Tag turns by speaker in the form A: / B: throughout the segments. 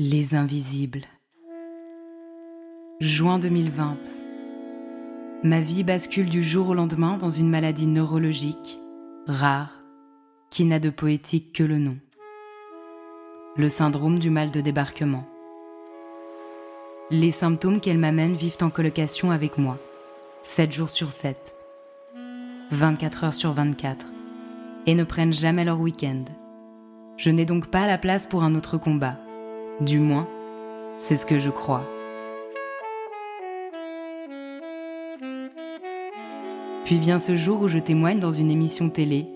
A: Les Invisibles. Juin 2020. Ma vie bascule du jour au lendemain dans une maladie neurologique, rare, qui n'a de poétique que le nom. Le syndrome du mal de débarquement. Les symptômes qu'elle m'amène vivent en colocation avec moi, 7 jours sur 7, 24 heures sur 24, et ne prennent jamais leur week-end. Je n'ai donc pas la place pour un autre combat du moins, c'est ce que je crois. Puis vient ce jour où je témoigne dans une émission télé,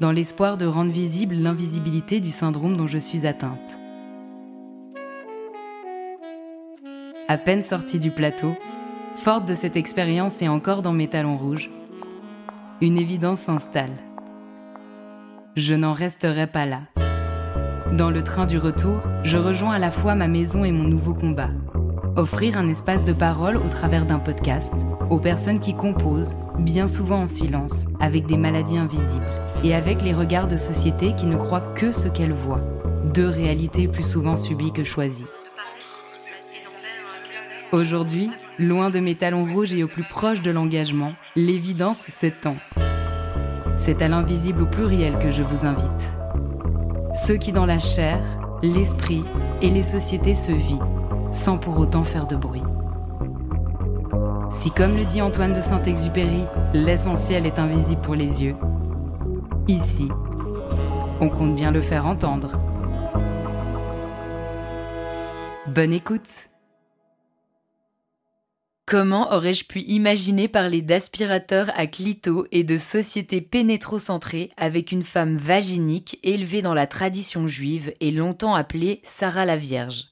A: dans l'espoir de rendre visible l'invisibilité du syndrome dont je suis atteinte. À peine sortie du plateau, forte de cette expérience et encore dans mes talons rouges, une évidence s'installe. Je n'en resterai pas là. Dans le train du retour, je rejoins à la fois ma maison et mon nouveau combat. Offrir un espace de parole au travers d'un podcast aux personnes qui composent, bien souvent en silence, avec des maladies invisibles et avec les regards de société qui ne croient que ce qu'elles voient. Deux réalités plus souvent subies que choisies. Aujourd'hui, loin de mes talons rouges et au plus proche de l'engagement, l'évidence s'étend. C'est à l'invisible au pluriel que je vous invite ceux qui dans la chair, l'esprit et les sociétés se vivent, sans pour autant faire de bruit. Si comme le dit Antoine de Saint-Exupéry, l'essentiel est invisible pour les yeux, ici, on compte bien le faire entendre. Bonne écoute Comment aurais-je pu imaginer parler d'aspirateur à clito et de société pénétrocentrée avec une femme vaginique élevée dans la tradition juive et longtemps appelée Sarah la Vierge?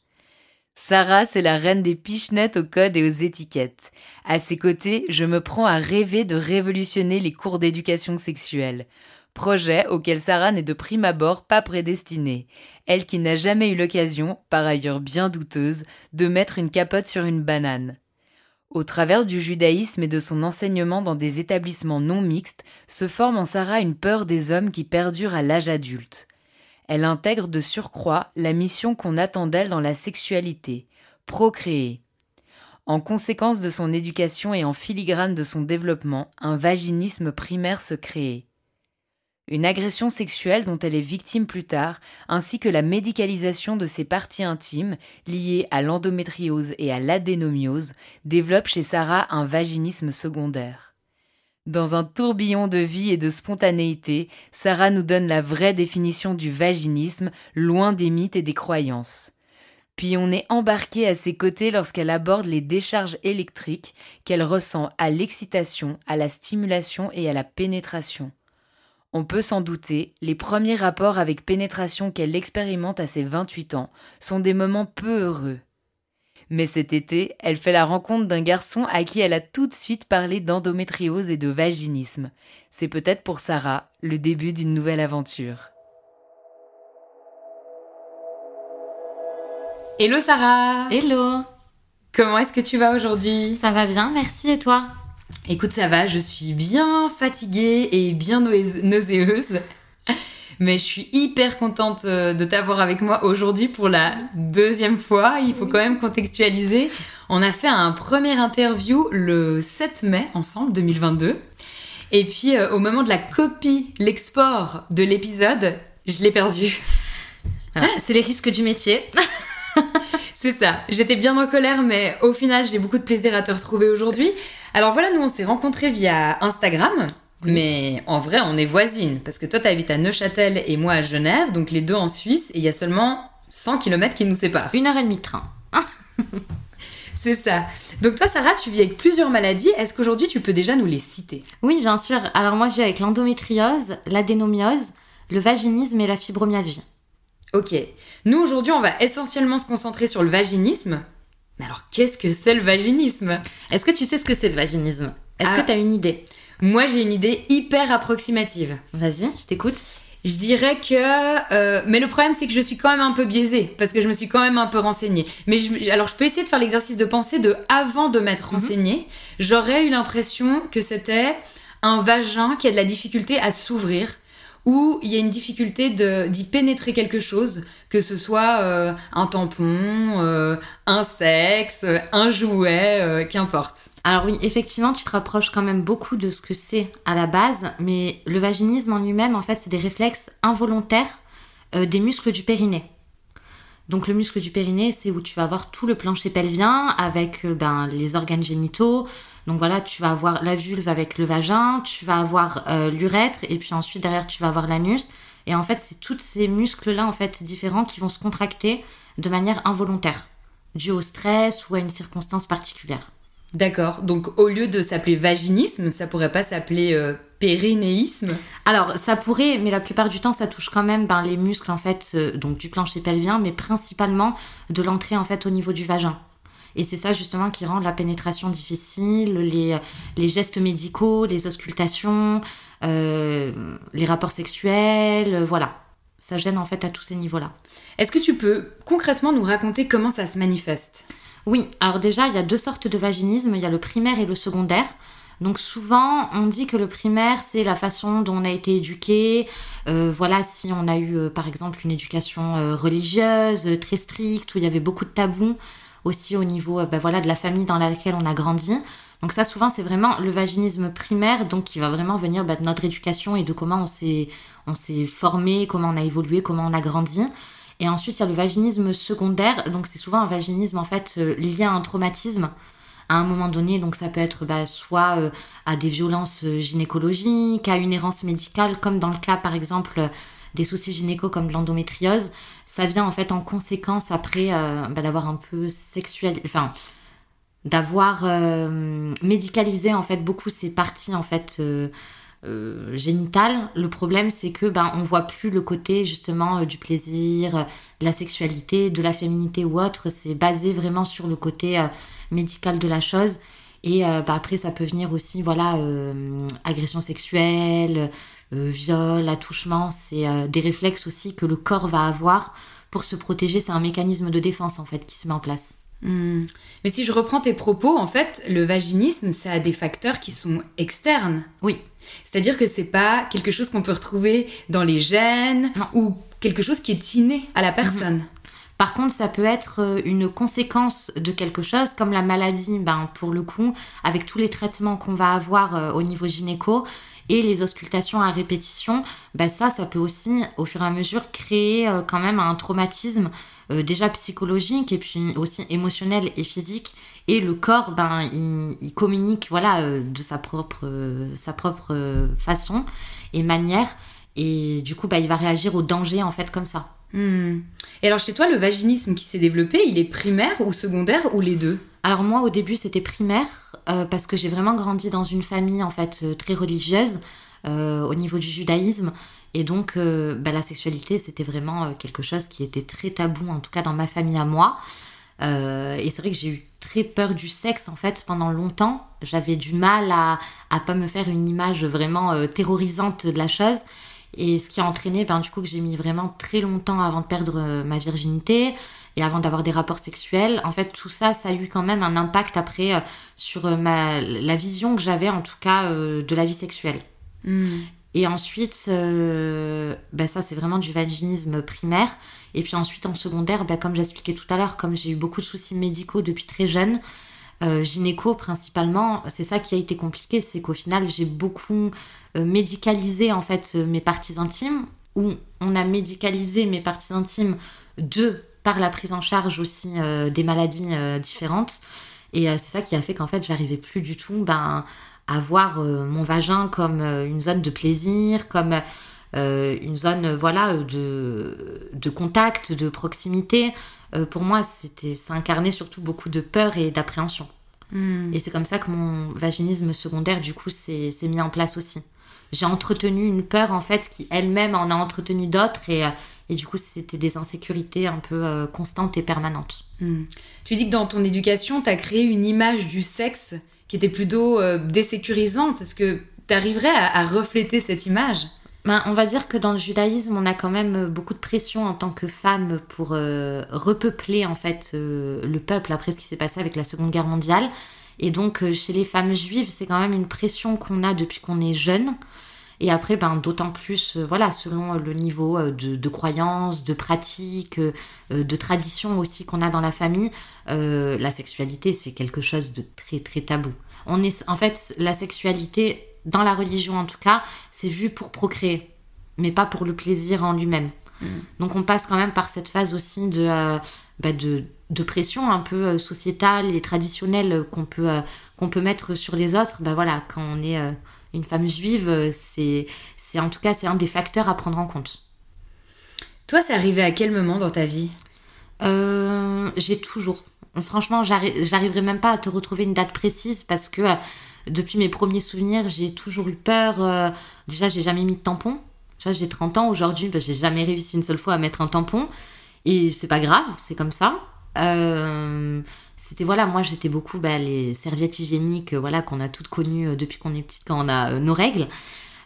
A: Sarah, c'est la reine des pichenettes aux codes et aux étiquettes. À ses côtés, je me prends à rêver de révolutionner les cours d'éducation sexuelle. Projet auquel Sarah n'est de prime abord pas prédestinée. Elle qui n'a jamais eu l'occasion, par ailleurs bien douteuse, de mettre une capote sur une banane. Au travers du judaïsme et de son enseignement dans des établissements non mixtes, se forme en Sarah une peur des hommes qui perdurent à l'âge adulte. Elle intègre de surcroît la mission qu'on attend d'elle dans la sexualité, procréer. En conséquence de son éducation et en filigrane de son développement, un vaginisme primaire se crée une agression sexuelle dont elle est victime plus tard, ainsi que la médicalisation de ses parties intimes liées à l'endométriose et à l'adénomiose, développe chez Sarah un vaginisme secondaire. Dans un tourbillon de vie et de spontanéité, Sarah nous donne la vraie définition du vaginisme, loin des mythes et des croyances. Puis on est embarqué à ses côtés lorsqu'elle aborde les décharges électriques qu'elle ressent à l'excitation, à la stimulation et à la pénétration. On peut s'en douter, les premiers rapports avec pénétration qu'elle expérimente à ses 28 ans sont des moments peu heureux. Mais cet été, elle fait la rencontre d'un garçon à qui elle a tout de suite parlé d'endométriose et de vaginisme. C'est peut-être pour Sarah le début d'une nouvelle aventure. Hello Sarah
B: Hello
A: Comment est-ce que tu vas aujourd'hui?
B: Ça va bien, merci et toi?
A: Écoute, ça va, je suis bien fatiguée et bien nauséeuse. Mais je suis hyper contente euh, de t'avoir avec moi aujourd'hui pour la deuxième fois. Il faut quand même contextualiser. On a fait un premier interview le 7 mai ensemble, 2022. Et puis euh, au moment de la copie, l'export de l'épisode, je l'ai perdu.
B: C'est les risques du métier.
A: C'est ça. J'étais bien en colère, mais au final, j'ai beaucoup de plaisir à te retrouver aujourd'hui. Alors voilà, nous on s'est rencontrés via Instagram. Mais en vrai, on est voisines. Parce que toi, tu habites à Neuchâtel et moi à Genève, donc les deux en Suisse, et il y a seulement 100 km qui nous séparent.
B: Une heure et demie de train.
A: C'est ça. Donc toi, Sarah, tu vis avec plusieurs maladies. Est-ce qu'aujourd'hui, tu peux déjà nous les citer?
B: Oui, bien sûr. Alors moi, je vis avec l'endométriose, l'adénomiose, le vaginisme et la fibromyalgie.
A: Ok. Nous, aujourd'hui, on va essentiellement se concentrer sur le vaginisme. Mais alors, qu'est-ce que c'est le vaginisme?
B: Est-ce que tu sais ce que c'est le vaginisme? Est-ce que ah. tu as une idée?
A: Moi, j'ai une idée hyper approximative.
B: Vas-y, je t'écoute.
A: Je dirais que... Euh, mais le problème, c'est que je suis quand même un peu biaisée, parce que je me suis quand même un peu renseignée. Mais alors, je peux essayer de faire l'exercice de pensée de avant de m'être mhm. renseignée. J'aurais eu l'impression que c'était un vagin qui a de la difficulté à s'ouvrir, où il y a une difficulté d'y pénétrer quelque chose, que ce soit euh, un tampon, euh, un sexe, un jouet, euh, qu'importe.
B: Alors oui, effectivement, tu te rapproches quand même beaucoup de ce que c'est à la base, mais le vaginisme en lui-même, en fait, c'est des réflexes involontaires des muscles du périnée. Donc le muscle du périnée, c'est où tu vas avoir tout le plancher pelvien avec ben, les organes génitaux. Donc voilà, tu vas avoir la vulve avec le vagin, tu vas avoir l'urètre, et puis ensuite derrière tu vas avoir l'anus. Et en fait, c'est tous ces muscles-là, en fait, différents qui vont se contracter de manière involontaire, dû au stress ou à une circonstance particulière.
A: D'accord. Donc, au lieu de s'appeler vaginisme, ça pourrait pas s'appeler euh, périnéisme?
B: Alors, ça pourrait, mais la plupart du temps, ça touche quand même ben, les muscles, en fait, euh, donc du plancher pelvien, mais principalement de l'entrée, en fait, au niveau du vagin. Et c'est ça justement qui rend la pénétration difficile, les, les gestes médicaux, les auscultations, euh, les rapports sexuels, euh, voilà. Ça gêne en fait à tous ces niveaux-là.
A: Est-ce que tu peux concrètement nous raconter comment ça se manifeste?
B: Oui, alors déjà, il y a deux sortes de vaginisme, il y a le primaire et le secondaire. Donc souvent, on dit que le primaire, c'est la façon dont on a été éduqué. Euh, voilà, si on a eu, par exemple, une éducation religieuse très stricte, où il y avait beaucoup de tabous, aussi au niveau ben, voilà, de la famille dans laquelle on a grandi. Donc ça, souvent, c'est vraiment le vaginisme primaire, donc qui va vraiment venir bah, de notre éducation et de comment on s'est, on s'est formé, comment on a évolué, comment on a grandi. Et ensuite, il y a le vaginisme secondaire, donc c'est souvent un vaginisme en fait euh, lié à un traumatisme à un moment donné. Donc ça peut être bah, soit euh, à des violences euh, gynécologiques, à une errance médicale, comme dans le cas par exemple des soucis gynéco comme de l'endométriose. Ça vient en fait en conséquence après bah, d'avoir un peu sexuel, enfin d'avoir euh, médicalisé en fait beaucoup ces parties en fait euh, euh, génitales. Le problème c'est que ben on voit plus le côté justement du plaisir, de la sexualité, de la féminité ou autre. C'est basé vraiment sur le côté médical de la chose. Et ben, après ça peut venir aussi voilà agression sexuelle, viol, attouchement. C'est des réflexes aussi que le corps va avoir pour se protéger. C'est un mécanisme de défense en fait qui se met en place.
A: Hmm. Mais si je reprends tes propos, en fait, le vaginisme, ça a des facteurs qui sont externes.
B: Oui.
A: C'est-à-dire que c'est pas quelque chose qu'on peut retrouver dans les gènes ou quelque chose qui est inné à la mhm. personne.
B: Par contre, ça peut être euh, une conséquence de quelque chose, comme la maladie, ben, pour le coup, avec tous les traitements qu'on va avoir euh, au niveau gynéco et les auscultations à répétition, ben ça, ça peut aussi, au fur et à mesure, créer euh, quand même un traumatisme euh, déjà psychologique et puis aussi émotionnel et physique. Et le corps, ben, il, communique voilà, euh, de sa propre, sa propre façon et manière. Et du coup, bah, il va réagir au danger en fait comme ça.
A: Hmm. Et alors chez toi, le vaginisme qui s'est développé, il est primaire ou secondaire ou les deux?
B: Alors moi, au début, c'était primaire parce que j'ai vraiment grandi dans une famille en fait très religieuse au niveau du judaïsme. Et donc, euh, bah, la sexualité, c'était vraiment euh, quelque chose qui était très tabou, en tout cas dans ma famille à moi. Euh, et c'est vrai que j'ai eu très peur du sexe, en fait, pendant longtemps. J'avais du mal à, à pas me faire une image vraiment terrorisante de la chose. Et ce qui a entraîné, ben, du coup, que j'ai mis vraiment très longtemps avant de perdre ma virginité et avant d'avoir des rapports sexuels. En fait, tout ça, ça a eu quand même un impact après sur ma, la vision que j'avais, en tout cas, de la vie sexuelle. Hmm. Et ensuite, euh, ben ça c'est vraiment du vaginisme primaire. Et puis ensuite en secondaire, ben comme j'expliquais tout à l'heure, comme j'ai eu beaucoup de soucis médicaux depuis très jeune, euh, gynéco principalement, c'est ça qui a été compliqué, c'est qu'au final j'ai beaucoup euh, médicalisé en fait mes parties intimes, ou on a médicalisé mes parties intimes de par la prise en charge aussi des maladies différentes. Et c'est ça qui a fait qu'en fait j'arrivais plus du tout ben, avoir euh, mon vagin comme euh, une zone de plaisir, comme euh, une zone voilà de, de contact, de proximité. Pour moi, c'était ça incarnait surtout beaucoup de peur et d'appréhension. Hmm. Et c'est comme ça que mon vaginisme secondaire, du coup, s'est mis en place aussi. J'ai entretenu une peur, en fait, qui elle-même en a entretenu d'autres. Et, et, du coup, c'était des insécurités un peu constantes et permanentes.
A: Hmm. Tu dis que dans ton éducation, tu as créé une image du sexe qui était plutôt euh, désécurisante. Est-ce que tu arriverais à, refléter cette image?
B: Ben, on va dire que dans le judaïsme, on a quand même beaucoup de pression en tant que femme pour euh, repeupler en fait euh, le peuple après ce qui s'est passé avec la Seconde Guerre mondiale. Et donc chez les femmes juives, c'est quand même une pression qu'on a depuis qu'on est jeune. Et après, ben, d'autant plus, euh, voilà, selon le niveau euh, de, de croyance, de pratique, euh, de tradition aussi qu'on a dans la famille, la sexualité, c'est quelque chose de très, très tabou. On est, en fait, la sexualité, dans la religion en tout cas, c'est vu pour procréer, mais pas pour le plaisir en lui-même. Mm. Donc on passe quand même par cette phase aussi de, bah, de, de, pression un peu sociétale et traditionnelle qu'on peut, qu'on peut mettre sur les autres. Bah voilà, quand on est une femme juive, euh, c'est, c'est en tout cas c'est un des facteurs à prendre en compte.
A: Toi, c'est arrivé à quel moment dans ta vie?
B: Euh, J'ai toujours. Franchement, j'arriverai même pas à te retrouver une date précise parce que euh, depuis mes premiers souvenirs, j'ai toujours eu peur. déjà, j'ai jamais mis de tampon. J'ai 30 ans aujourd'hui, bah, j'ai jamais réussi une seule fois à mettre un tampon. Et c'est pas grave, c'est comme ça. Euh, c'était voilà, moi j'étais beaucoup bah, les serviettes hygiéniques, voilà qu'on a toutes connues euh, depuis qu'on est petite quand on a euh, nos règles.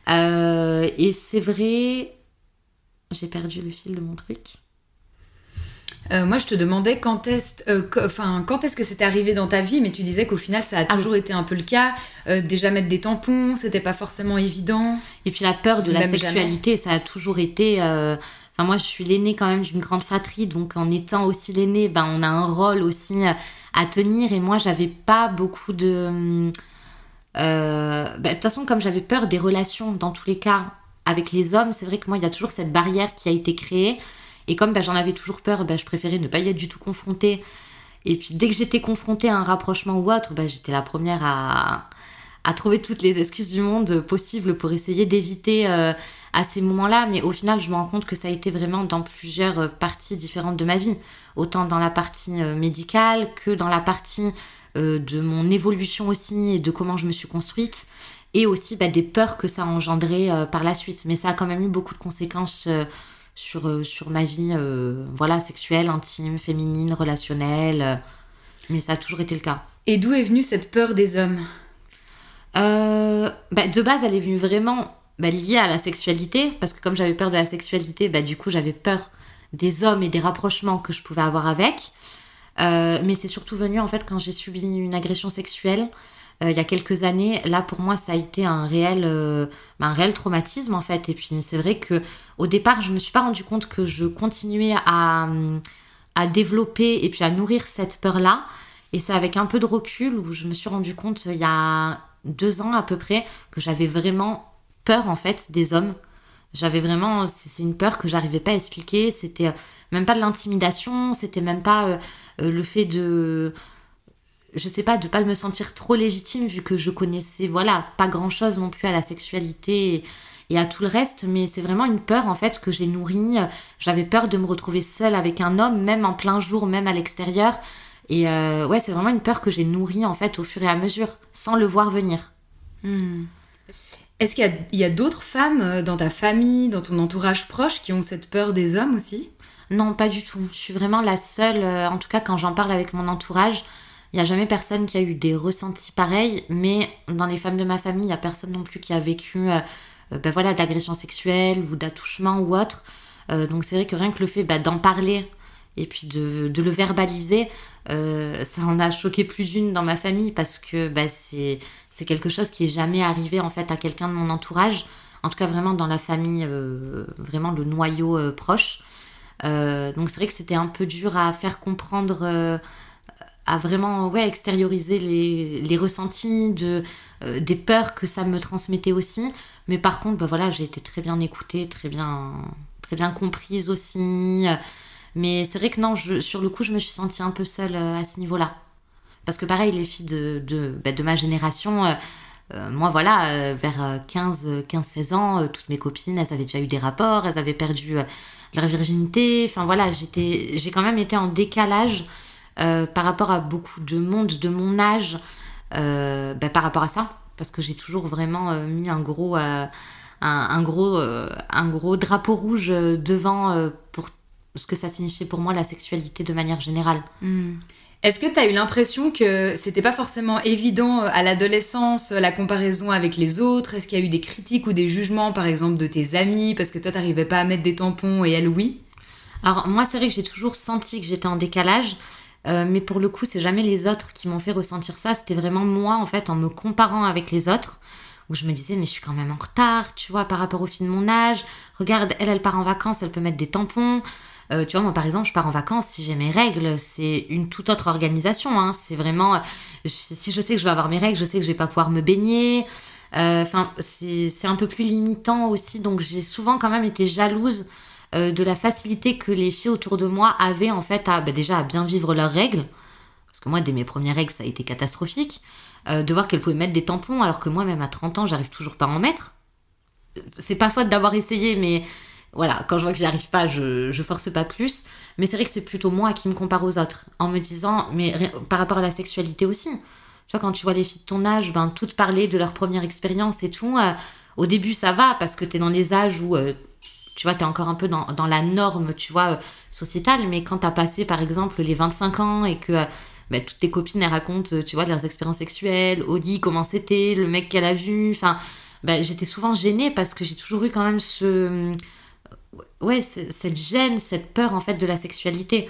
B: et c'est vrai, j'ai perdu le fil de mon truc.
A: Moi, je te demandais quand est-ce, quand est-ce que c'était arrivé dans ta vie, mais tu disais qu'au final, ça a ah toujours été un peu le cas. déjà mettre des tampons, c'était pas forcément évident.
B: Et puis la peur de la sexualité, ça a toujours été Enfin, moi, je suis l'aînée quand même d'une grande fratrie, donc en étant aussi l'aînée, ben, on a un rôle aussi à tenir. Et moi, j'avais pas beaucoup de. Euh, ben, de toute façon, comme j'avais peur des relations dans tous les cas avec les hommes, c'est vrai que moi, il y a toujours cette barrière qui a été créée. Et comme ben, j'en avais toujours peur, ben, je préférais ne pas y être du tout confrontée. Et puis, dès que j'étais confrontée à un rapprochement ou autre, ben, j'étais la première à, trouver toutes les excuses du monde possibles pour essayer d'éviter euh, à ces moments-là, mais au final, je me rends compte que ça a été vraiment dans plusieurs euh, parties différentes de ma vie, autant dans la partie euh, médicale que dans la partie de mon évolution aussi et de comment je me suis construite, et aussi bah, des peurs que ça a engendré par la suite. Mais ça a quand même eu beaucoup de conséquences sur, sur ma vie voilà, sexuelle, intime, féminine, relationnelle, mais ça a toujours été le cas.
A: Et d'où est venue cette peur des hommes?
B: Bah, De base, elle est venue vraiment bah, lié à la sexualité, parce que comme j'avais peur de la sexualité, bah, du coup j'avais peur des hommes et des rapprochements que je pouvais avoir avec. Euh, mais c'est surtout venu en fait quand j'ai subi une agression sexuelle euh, il y a quelques années. Là pour moi ça a été un réel, euh, un réel traumatisme en fait. Et puis c'est vrai que au départ je me suis pas rendu compte que je continuais à, à développer et puis à nourrir cette peur là. Et c'est avec un peu de recul où je me suis rendu compte il y a deux ans à peu près que j'avais vraiment peur en fait des hommes. J'avais vraiment, c'est une peur que j'arrivais pas à expliquer. C'était euh, même pas de l'intimidation, c'était même pas le fait de, je sais pas, de pas me sentir trop légitime vu que je connaissais, voilà, pas grand chose non plus à la sexualité et, à tout le reste. Mais c'est vraiment une peur en fait que j'ai nourrie. J'avais peur de me retrouver seule avec un homme, même en plein jour, même à l'extérieur. Et ouais, c'est vraiment une peur que j'ai nourrie en fait au fur et à mesure, sans le voir venir.
A: Hmm. Est-ce qu'il y a, d'autres femmes euh, dans ta famille, dans ton entourage proche, qui ont cette peur des hommes aussi?
B: Non, pas du tout. Je suis vraiment la seule, euh, en tout cas quand j'en parle avec mon entourage, il n'y a jamais personne qui a eu des ressentis pareils, mais dans les femmes de ma famille, il n'y a personne non plus qui a vécu euh, ben voilà, d'agression sexuelle ou d'attouchement ou autre. donc c'est vrai que rien que le fait bah, d'en parler et puis de, le verbaliser, ça en a choqué plus d'une dans ma famille parce que bah, c'est c'est quelque chose qui est jamais arrivé en fait à quelqu'un de mon entourage. En tout cas, vraiment dans la famille, euh, vraiment le noyau euh, proche. Euh, donc c'est vrai que c'était un peu dur à faire comprendre, à vraiment ouais, extérioriser les, les ressentis, de, des peurs que ça me transmettait aussi. Mais par contre, bah, voilà, j'ai été très bien écoutée, très bien, très bien comprise aussi. Mais c'est vrai que non, je, sur le coup, je me suis sentie un peu seule à ce niveau-là. Parce que pareil, les filles de, de, bah, de ma génération, euh, euh, moi voilà, euh, vers 15, 15, 16 ans, toutes mes copines, elles avaient déjà eu des rapports, elles avaient perdu leur virginité. Enfin voilà, j'ai quand même été en décalage par rapport à beaucoup de monde de mon âge bah, par rapport à ça. Parce que j'ai toujours vraiment mis un gros, un, un, gros, un gros drapeau rouge devant pour ce que ça signifiait pour moi la sexualité de manière générale.
A: Hmm. Est-ce que tu as eu l'impression que c'était pas forcément évident euh, à l'adolescence la comparaison avec les autres? Est-ce qu'il y a eu des critiques ou des jugements par exemple de tes amis parce que toi t'arrivais pas à mettre des tampons et elle oui?
B: Alors moi c'est vrai que j'ai toujours senti que j'étais en décalage. Euh, mais pour le coup, c'est jamais les autres qui m'ont fait ressentir ça. C'était vraiment moi, en fait, en me comparant avec les autres, où je me disais, mais je suis quand même en retard, tu vois, par rapport aux filles de mon âge. Regarde, elle, elle part en vacances, elle peut mettre des tampons. Euh, tu vois, moi, par exemple, je pars en vacances, si j'ai mes règles, c'est une toute autre organisation. Hein. C'est vraiment, si je sais que je vais avoir mes règles, je sais que je vais pas pouvoir me baigner. Euh, enfin, c'est un peu plus limitant aussi. Donc, j'ai souvent quand même été jalouse euh, de la facilité que les filles autour de moi avaient en fait à bah, déjà à bien vivre leurs règles. Parce que moi, dès mes premières règles, ça a été catastrophique. Euh, de voir qu'elles pouvaient mettre des tampons alors que moi, même à 30 ans, j'arrive toujours pas à en mettre. C'est pas faute d'avoir essayé, mais voilà, quand je vois que j'y arrive pas, je, je force pas plus. Mais c'est vrai que c'est plutôt moi qui me compare aux autres en me disant, mais par rapport à la sexualité aussi. Tu vois, quand tu vois les filles de ton âge, ben, toutes parler de leur première expérience et tout, euh, au début ça va parce que tu es dans les âges où euh, tu vois, tu es encore un peu dans, dans, la norme, tu vois, sociétale, mais quand tu as passé par exemple les 25 ans et que bah, toutes tes copines elles racontent tu vois leurs expériences sexuelles au lit comment c'était le mec qu'elle a vu enfin bah, j'étais souvent gênée parce que j'ai toujours eu quand même ce ouais cette gêne cette peur en fait de la sexualité.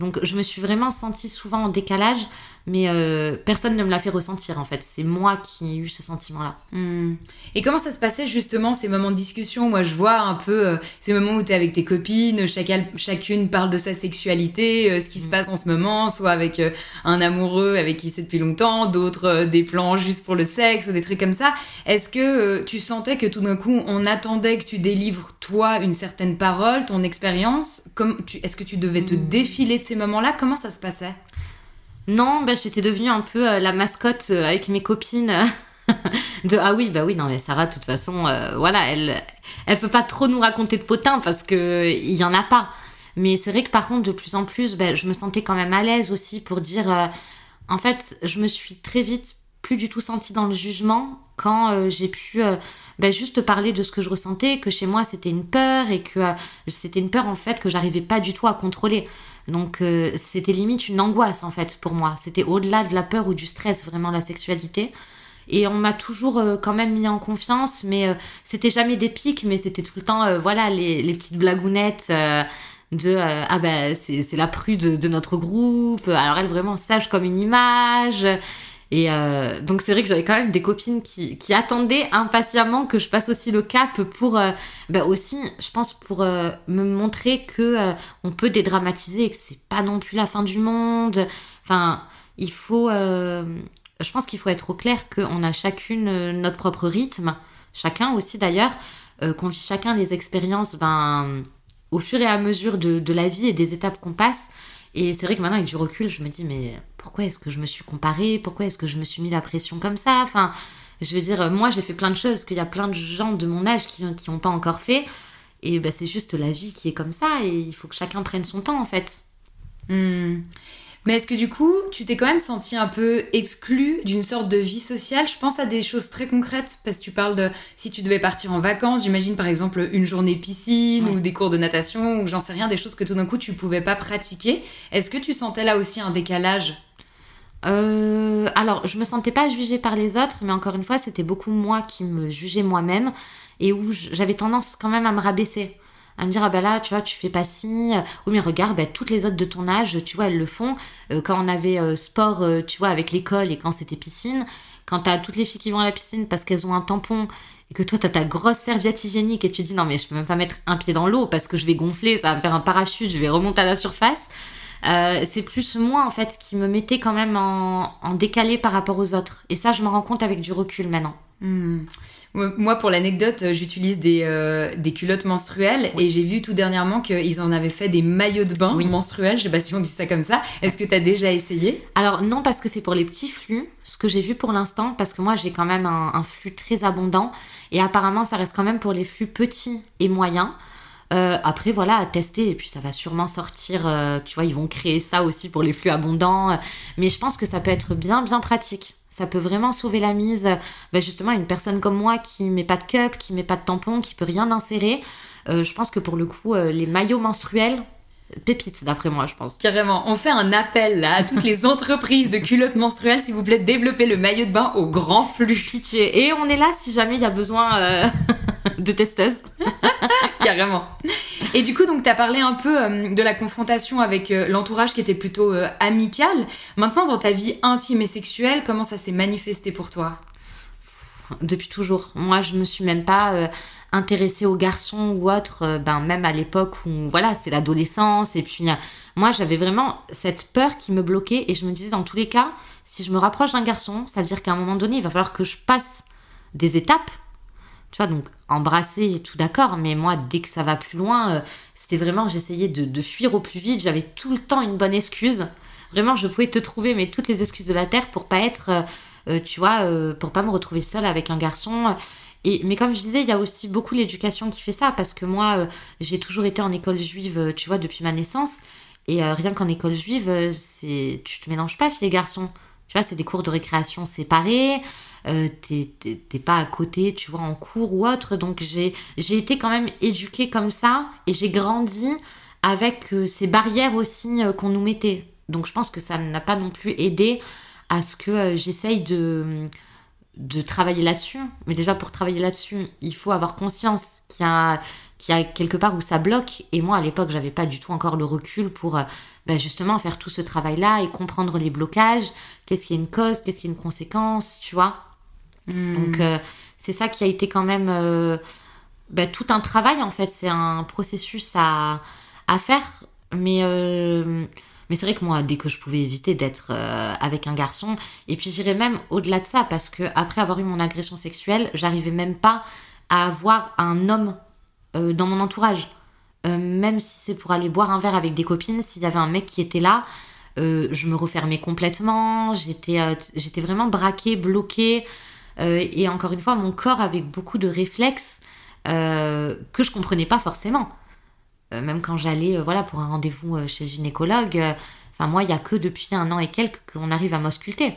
B: Donc je me suis vraiment sentie souvent en décalage mais euh, personne ne me l'a fait ressentir en fait. C'est moi qui ai eu ce sentiment-là.
A: Hmm. Et comment ça se passait justement ces moments de discussion? Moi je vois un peu euh, ces moments où tu es avec tes copines, chacun, chacune parle de sa sexualité, euh, ce qui se hmm. passe en ce moment, soit avec un amoureux avec qui c'est depuis longtemps, d'autres des plans juste pour le sexe, ou des trucs comme ça. Est-ce que tu sentais que tout d'un coup on attendait que tu délivres toi une certaine parole, ton expérience? Est-ce que tu devais te hmm. défiler de ces moments-là? Comment ça se passait?
B: Non, bah, j'étais devenue un peu euh, la mascotte euh, avec mes copines. de ah oui bah oui non mais Sarah de toute façon euh, voilà elle elle peut pas trop nous raconter de potins parce que il y en a pas mais c'est vrai que par contre de plus en plus bah, je me sentais quand même à l'aise aussi pour dire en fait je me suis très vite plus du tout sentie dans le jugement quand j'ai pu bah, juste parler de ce que je ressentais que chez moi c'était une peur et que c'était une peur en fait que j'arrivais pas du tout à contrôler donc euh, c'était limite une angoisse en fait pour moi. C'était au-delà de la peur ou du stress vraiment la sexualité. Et on m'a toujours euh, quand même mis en confiance, mais euh, c'était jamais des pics, mais c'était tout le temps voilà les, les petites blagounettes de ah ben c'est la prude de notre groupe. Alors elle vraiment sage comme une image. Et euh, donc c'est vrai que j'avais quand même des copines qui, attendaient impatiemment que je passe aussi le cap pour euh, bah aussi, je pense, pour euh, me montrer que on peut dédramatiser et que c'est pas non plus la fin du monde. Enfin, il faut, je pense qu'il faut être au clair qu'on a chacune notre propre rythme, chacun aussi d'ailleurs, qu'on vit chacun les expériences, ben au fur et à mesure de la vie et des étapes qu'on passe. Et c'est vrai que maintenant, avec du recul, je me dis, mais pourquoi est-ce que je me suis comparée? Pourquoi est-ce que je me suis mis la pression comme ça? Enfin, je veux dire, moi, j'ai fait plein de choses qu'il y a plein de gens de mon âge qui n'ont pas encore fait. Et bah, c'est juste la vie qui est comme ça. Et il faut que chacun prenne son temps, en fait.
A: Hmm. Mais est-ce que du coup, tu t'es quand même senti un peu exclu d'une sorte de vie sociale? Je pense à des choses très concrètes, parce que tu parles de si tu devais partir en vacances, j'imagine par exemple une journée piscine ou des cours de natation ou j'en sais rien, des choses que tout d'un coup tu pouvais pas pratiquer. Est-ce que tu sentais là aussi un décalage?
B: Euh, alors, je me sentais pas jugée par les autres, mais encore une fois, c'était beaucoup moi qui me jugeais moi-même et où j'avais tendance quand même à me rabaisser à me dire ah ben là tu vois tu fais pas ci ou mais regarde ben, toutes les autres de ton âge tu vois elles le font. Euh, quand on avait euh, sport euh, tu vois avec l'école et quand c'était piscine quand t'as toutes les filles qui vont à la piscine parce qu'elles ont un tampon et que toi t'as ta grosse serviette hygiénique et tu dis non mais je peux même pas mettre un pied dans l'eau parce que je vais gonfler ça va faire un parachute je vais remonter à la surface. C'est plus moi en fait qui me mettait quand même en, en décalé par rapport aux autres. Et ça je me rends compte avec du recul maintenant
A: Moi, pour l'anecdote, euh, j'utilise des, euh, des, culottes menstruelles et j'ai vu tout dernièrement qu'ils en avaient fait des maillots de bain menstruels. Je sais pas si on dit ça comme ça. Est-ce que tu as déjà essayé?
B: Alors non, parce que c'est pour les petits flux, ce que j'ai vu pour l'instant, parce que moi j'ai quand même un, flux très abondant et apparemment ça reste quand même pour les flux petits et moyens. Euh, après, voilà, à tester, et puis ça va sûrement sortir, tu vois, ils vont créer ça aussi pour les flux abondants, mais je pense que ça peut être bien, bien pratique. Ça peut vraiment sauver la mise, bah justement, une personne comme moi qui met pas de cup, qui met pas de tampon, qui peut rien insérer. Euh, je pense que pour le coup, euh, les maillots menstruels, pépites d'après moi, je pense.
A: Carrément. On fait un appel là à toutes les entreprises de culottes menstruelles, s'il vous plaît, développer le maillot de bain au grand flux.
B: Pitié. Et on est là si jamais il y a besoin euh, de testeuses.
A: Carrément. Et du coup, donc, tu as parlé un peu euh, de la confrontation avec euh, l'entourage qui était plutôt euh, amical. Maintenant, dans ta vie intime et sexuelle, comment ça s'est manifesté pour toi?
B: Depuis toujours. Moi, je me suis même pas intéressée aux garçons ou autres, ben, même à l'époque où, voilà, c'est l'adolescence. Et puis, moi, j'avais vraiment cette peur qui me bloquait. Et je me disais, dans tous les cas, si je me rapproche d'un garçon, ça veut dire qu'à un moment donné, il va falloir que je passe des étapes. Tu vois, donc embrasser, tout d'accord, mais moi, dès que ça va plus loin, c'était vraiment, j'essayais de, de fuir au plus vite. J'avais tout le temps une bonne excuse. Vraiment, je pouvais te trouver, mais toutes les excuses de la terre pour pas être euh, tu vois, euh, pour pas me retrouver seule avec un garçon. Et, mais comme je disais, il y a aussi beaucoup l'éducation qui fait ça, parce que moi, euh, j'ai toujours été en école juive, tu vois, depuis ma naissance. Et rien qu'en école juive, c'est tu te mélanges pas chez les garçons. Tu vois, c'est des cours de récréation séparés. Euh, t'es pas à côté, tu vois, en cours ou autre. Donc j'ai été quand même éduquée comme ça et j'ai grandi avec ces barrières aussi qu'on nous mettait. Donc je pense que ça n'a pas non plus aidé à ce que euh, j'essaye de, de travailler là-dessus. Mais déjà, pour travailler là-dessus, il faut avoir conscience qu'il y a, qu'il y a quelque part où ça bloque. Et moi, à l'époque, j'avais pas du tout encore le recul pour euh, ben, justement faire tout ce travail-là et comprendre les blocages. Qu'est-ce qui est une cause, qu'est-ce qui est une conséquence, tu vois? Hmm. Donc, euh, c'est ça qui a été quand même ben, tout un travail, en fait. C'est un processus à, à faire. Mais mais c'est vrai que moi, dès que je pouvais éviter d'être euh, avec un garçon, et puis j'irais même au-delà de ça, parce que après avoir eu mon agression sexuelle, j'arrivais même pas à avoir un homme euh, dans mon entourage. Euh, même si c'est pour aller boire un verre avec des copines, s'il y avait un mec qui était là, je me refermais complètement, j'étais vraiment braquée, bloquée. et encore une fois, mon corps avait beaucoup de réflexes que je comprenais pas forcément. Euh, même quand j'allais euh, voilà, pour un rendez-vous euh, chez le gynécologue, enfin moi, il n'y a que depuis un an et quelques qu'on arrive à m'ausculter.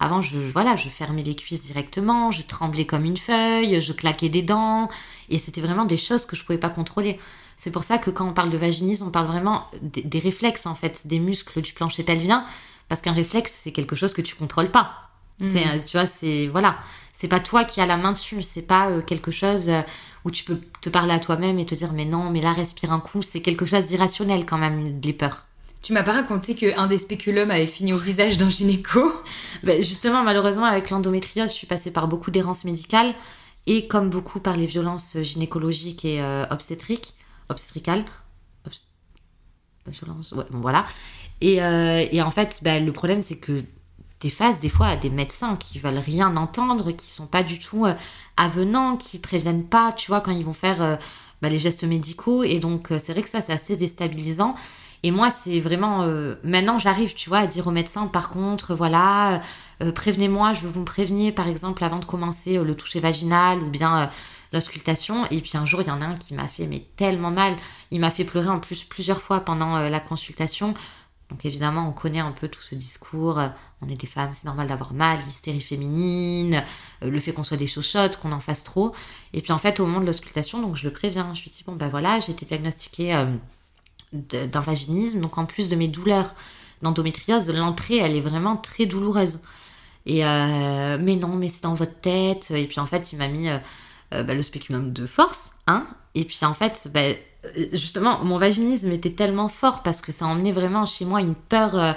B: Avant, je, voilà, je fermais les cuisses directement, je tremblais comme une feuille, je claquais des dents, et c'était vraiment des choses que je ne pouvais pas contrôler. C'est pour ça que quand on parle de vaginisme, on parle vraiment des, réflexes, en fait, des muscles du plancher pelvien, parce qu'un réflexe, c'est quelque chose que tu contrôles pas. C'est, mmh. tu vois, c'est, voilà, c'est pas toi qui as la main dessus, c'est pas quelque chose où tu peux te parler à toi-même et te dire mais non, mais là respire un coup, c'est quelque chose d'irrationnel quand même, les peurs.
A: Tu m'as pas raconté qu'un des spéculums avait fini au visage d'un gynéco
B: ben Justement, malheureusement, avec l'endométriose, je suis passée par beaucoup d'errances médicales et comme beaucoup par les violences gynécologiques et euh, obstétriques, obstétricales. Violence, ouais, bon voilà. Et, euh, et en fait, ben, le problème, c'est que des face des fois à des médecins qui veulent rien entendre, qui sont pas du tout euh, avenants, qui préviennent pas, tu vois, quand ils vont faire euh, bah, les gestes médicaux. Et donc, c'est vrai que ça, c'est assez déstabilisant. Et moi, c'est vraiment. maintenant, j'arrive, tu vois, à dire aux médecins, par contre, voilà, prévenez-moi, je veux vous prévenir, par exemple, avant de commencer le toucher vaginal ou bien l'auscultation. Et puis un jour, il y en a un qui m'a fait mais tellement mal. Il m'a fait pleurer en plus plusieurs fois pendant la consultation. Donc évidemment, on connaît un peu tout ce discours. Euh, on est des femmes, c'est normal d'avoir mal, l'hystérie féminine, euh, le fait qu'on soit des chauchottes, qu'on en fasse trop. Et puis en fait, au moment de l'auscultation, donc je le préviens, je lui dis bon ben voilà, j'ai été diagnostiquée euh, d'un vaginisme, donc en plus de mes douleurs d'endométriose, l'entrée elle est vraiment très douloureuse. Et mais non, mais c'est dans votre tête. Et puis en fait, il m'a mis bah, le spéculum de force, hein. Et puis en fait, bah, euh, justement, mon vaginisme était tellement fort parce que ça emmenait vraiment chez moi une peur.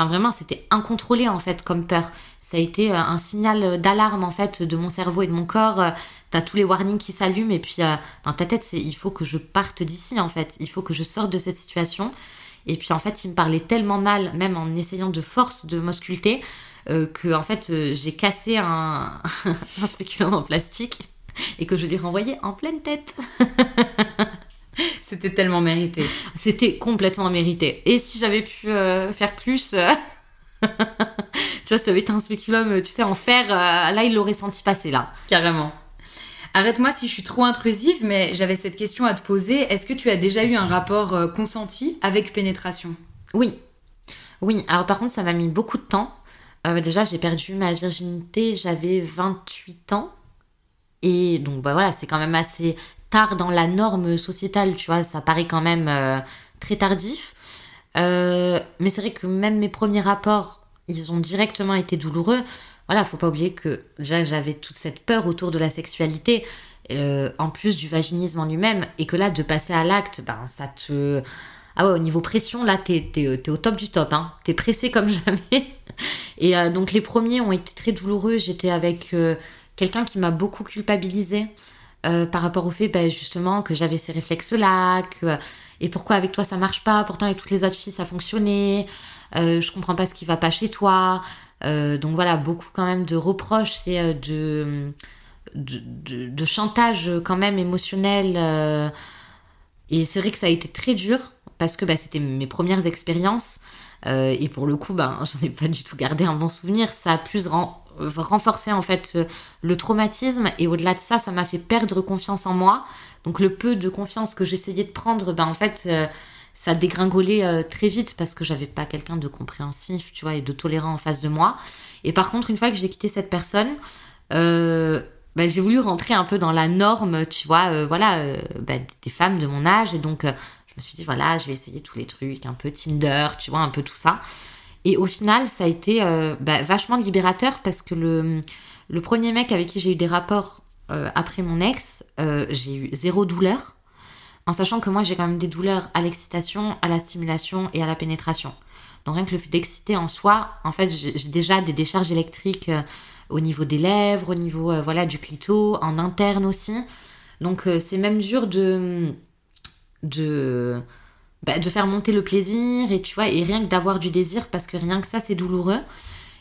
B: Euh, vraiment, c'était incontrôlé en fait comme peur. Ça a été euh, un signal d'alarme en fait de mon cerveau et de mon corps. T'as tous les warnings qui s'allument et puis dans ta tête, c'est il faut que je parte d'ici en fait. Il faut que je sorte de cette situation. Et puis en fait, il me parlait tellement mal, même en essayant de force de m'ausculter, que en fait, j'ai cassé un, un spéculum en plastique et que je l'ai renvoyé en pleine tête.
A: C'était tellement mérité.
B: C'était complètement mérité. Et si j'avais pu euh, faire plus, euh, tu vois, ça avait été un spéculum, tu sais, en fer, euh, là, il l'aurait senti passer, là.
A: Carrément. Arrête-moi si je suis trop intrusive, mais j'avais cette question à te poser. Est-ce que tu as déjà eu un rapport consenti avec pénétration?
B: Oui. Oui, alors par contre, ça m'a mis beaucoup de temps. déjà, j'ai perdu ma virginité, j'avais 28 ans. Et donc, bah voilà, c'est quand même assez tard dans la norme sociétale, tu vois, ça paraît quand même euh, très tardif. Euh, mais c'est vrai que même mes premiers rapports, ils ont directement été douloureux. Voilà, faut pas oublier que déjà j'avais toute cette peur autour de la sexualité, euh, en plus du vaginisme en lui-même, et que là, de passer à l'acte, ben ça te. Ah ouais, au niveau pression, là, t'es, es, au top du top, hein. T'es pressé comme jamais. Et donc les premiers ont été très douloureux. J'étais avec quelqu'un qui m'a beaucoup culpabilisée par rapport au fait ben, justement que j'avais ces réflexes-là, que et pourquoi avec toi ça marche pas, pourtant avec toutes les autres filles ça fonctionnait, euh, je comprends pas ce qui va pas chez toi. Euh, donc voilà, beaucoup quand même de reproches et euh, de, de, de, chantage quand même émotionnel. Euh. et c'est vrai que ça a été très dur parce que bah, c'était mes premières expériences. et pour le coup, ben, j'en ai pas du tout gardé un bon souvenir. Ça a plus renforcé en fait le traumatisme et au-delà de ça, ça m'a fait perdre confiance en moi. Donc le peu de confiance que j'essayais de prendre, ben en fait, euh, ça dégringolait euh, très vite parce que j'avais pas quelqu'un de compréhensif, tu vois, et de tolérant en face de moi. Et par contre, une fois que j'ai quitté cette personne, euh, ben, j'ai voulu rentrer un peu dans la norme, tu vois, voilà, ben, des femmes de mon âge. Et donc, je me suis dit, voilà, je vais essayer tous les trucs, un peu Tinder, tu vois, un peu tout ça. Et au final, ça a été ben, vachement libérateur parce que le, le premier mec avec qui j'ai eu des rapports euh, après mon ex, euh, j'ai eu zéro douleur, en sachant que moi j'ai quand même des douleurs à l'excitation, à la stimulation et à la pénétration. Donc rien que le fait d'exciter en soi, en fait j'ai déjà des décharges électriques euh, au niveau des lèvres, au niveau voilà du clito, en interne aussi. Donc c'est même dur de de bah, de faire monter le plaisir et tu vois et rien que d'avoir du désir parce que rien que ça c'est douloureux.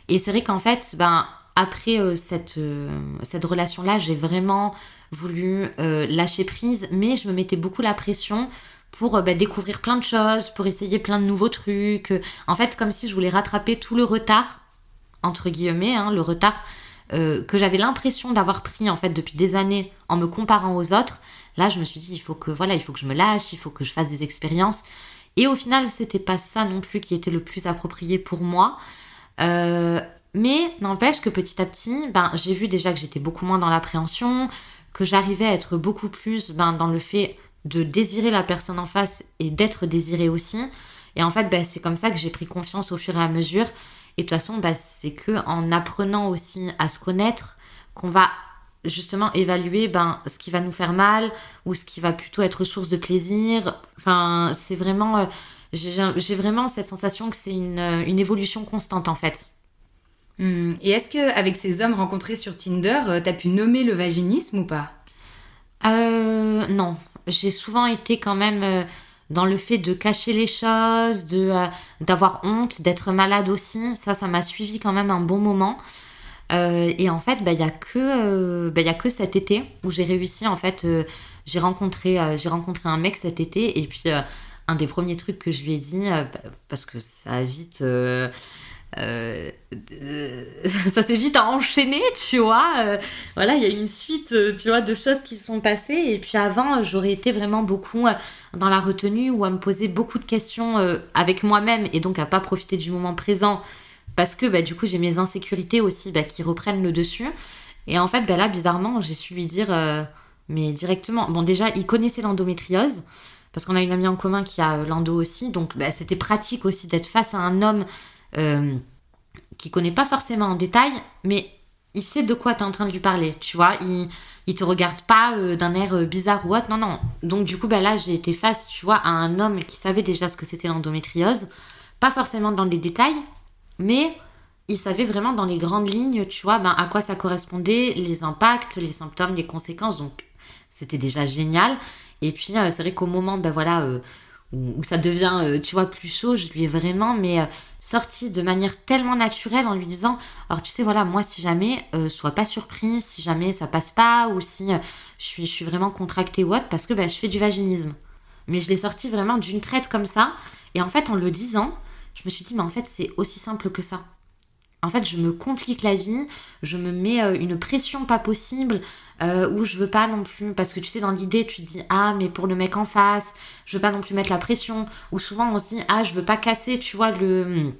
B: Et c'est vrai qu'en fait ben après euh, cette, euh, cette relation-là, j'ai vraiment voulu euh, lâcher prise, mais je me mettais beaucoup la pression pour bah, découvrir plein de choses, pour essayer plein de nouveaux trucs. En fait, comme si je voulais rattraper tout le retard, entre guillemets, hein, le retard que j'avais l'impression d'avoir pris en fait depuis des années en me comparant aux autres. Là, je me suis dit, il faut que voilà, il faut que je me lâche, il faut que je fasse des expériences. Et au final, c'était pas ça non plus qui était le plus approprié pour moi. Euh, mais n'empêche que petit à petit, ben, j'ai vu déjà que j'étais beaucoup moins dans l'appréhension, que j'arrivais à être beaucoup plus ben, dans le fait de désirer la personne en face et d'être désirée aussi. Et en fait, ben, c'est comme ça que j'ai pris confiance au fur et à mesure. Et de toute façon, ben, c'est que en apprenant aussi à se connaître qu'on va justement évaluer ben, ce qui va nous faire mal ou ce qui va plutôt être source de plaisir. Enfin, c'est vraiment... Euh, j'ai vraiment cette sensation que c'est une, une évolution constante en fait.
A: Hmm. Et est-ce que avec ces hommes rencontrés sur Tinder, euh, t'as pu nommer le vaginisme ou pas?
B: Euh, Non, j'ai souvent été quand même euh, dans le fait de cacher les choses, de d'avoir honte, d'être malade aussi. Ça, ça m'a suivi quand même un bon moment. Et en fait, bah, il y a que bah, y a que cet été où j'ai réussi. En fait, j'ai rencontré rencontré un mec cet été et puis un des premiers trucs que je lui ai dit bah, parce que ça a vite euh, ça s'est vite enchaîné, tu vois. Euh, voilà, il y a une suite, euh, tu vois, de choses qui se sont passées. Et puis avant, j'aurais été vraiment beaucoup dans la retenue ou à me poser beaucoup de questions avec moi-même et donc à pas profiter du moment présent parce que bah, du coup j'ai mes insécurités aussi bah, qui reprennent le dessus. Et en fait, bah, là, bizarrement, j'ai su lui dire, mais directement. Bon, déjà, il connaissait l'endométriose parce qu'on a une amie en commun qui a l'endo aussi, donc bah, c'était pratique aussi d'être face à un homme euh, qui connaît pas forcément en détail, mais il sait de quoi tu es en train de lui parler, tu vois. Il, il te regarde pas euh, d'un air euh, bizarre ou autre, non, non. Donc, du coup, bah, là, j'ai été face, tu vois, à un homme qui savait déjà ce que c'était l'endométriose. Pas forcément dans les détails, mais il savait vraiment dans les grandes lignes, tu vois, ben, à quoi ça correspondait, les impacts, les symptômes, les conséquences. Donc, c'était déjà génial. Et puis, c'est vrai qu'au moment, ben voilà, où, ça devient, euh, tu vois, plus chaud, je lui ai vraiment, mais euh, sorti de manière tellement naturelle en lui disant, alors tu sais, voilà, moi, si jamais, euh, sois pas surpris, si jamais ça passe pas, ou si je, suis, je suis vraiment contractée ou autre, parce que bah, je fais du vaginisme. Mais je l'ai sorti vraiment d'une traite comme ça, et en fait, en le disant, je me suis dit, mais en fait, c'est aussi simple que ça. En fait, je me complique la vie, je me mets euh, une pression pas possible, euh, où je veux pas non plus, parce que tu sais, dans l'idée, tu dis, ah, mais pour le mec en face, je veux pas non plus mettre la pression, ou souvent on se dit, ah, je veux pas casser, tu vois, le,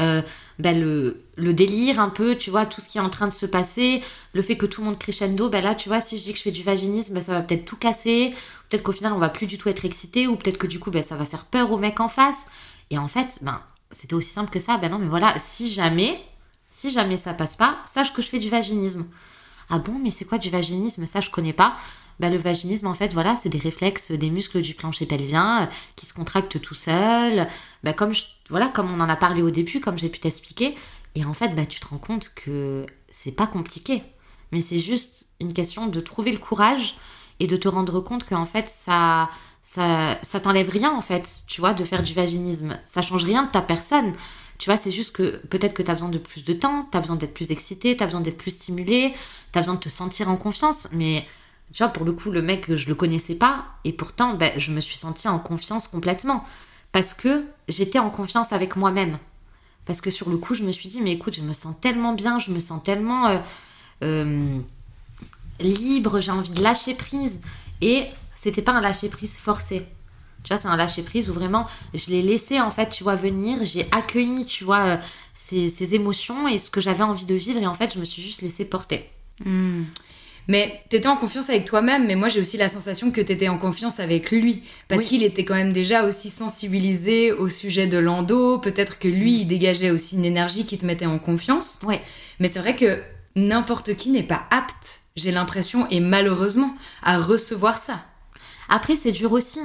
B: euh, ben le, le, délire un peu, tu vois, tout ce qui est en train de se passer, le fait que tout le monde crescendo, ben là, tu vois, si je dis que je fais du vaginisme, ben ça va peut-être tout casser, peut-être qu'au final, on va plus du tout être excité, ou peut-être que du coup, ben ça va faire peur au mec en face, et en fait, ben c'était aussi simple que ça. Ben non, mais voilà, si jamais, si jamais ça passe pas, sache que je fais du vaginisme. Ah bon, mais c'est quoi du vaginisme? Ça, je connais pas. Ben, le vaginisme, en fait, voilà, c'est des réflexes des muscles du plancher pelvien euh, qui se contractent tout seuls. Ben, comme, voilà, comme on en a parlé au début, comme j'ai pu t'expliquer. Et en fait, ben, tu te rends compte que c'est pas compliqué. Mais c'est juste une question de trouver le courage et de te rendre compte qu'en fait, ça, ça, ça t'enlève rien, en fait, tu vois, de faire du vaginisme. Ça change rien de ta personne. Tu vois, c'est juste que peut-être que tu as besoin de plus de temps, tu as besoin d'être plus excité, tu as besoin d'être plus stimulé, tu as besoin de te sentir en confiance. Mais tu vois, pour le coup, le mec, je le connaissais pas. Et pourtant, ben, je me suis sentie en confiance complètement. Parce que j'étais en confiance avec moi-même. Parce que sur le coup, je me suis dit, mais écoute, je me sens tellement bien, je me sens tellement euh, euh, libre, j'ai envie de lâcher prise. Et c'était pas un lâcher prise forcé. Tu vois, c'est un lâcher prise où vraiment je l'ai laissé en fait, tu vois, venir. J'ai accueilli, tu vois, euh, ces, émotions et ce que j'avais envie de vivre. Et en fait, je me suis juste laissé porter.
A: Hmm. Mais t'étais en confiance avec toi-même, mais moi j'ai aussi la sensation que t'étais en confiance avec lui. Parce qu'il était quand même déjà aussi sensibilisé au sujet de l'endo. Peut-être que lui, il dégageait aussi une énergie qui te mettait en confiance.
B: Ouais.
A: Mais c'est vrai que n'importe qui n'est pas apte, j'ai l'impression, et malheureusement, à recevoir ça.
B: Après, c'est dur aussi.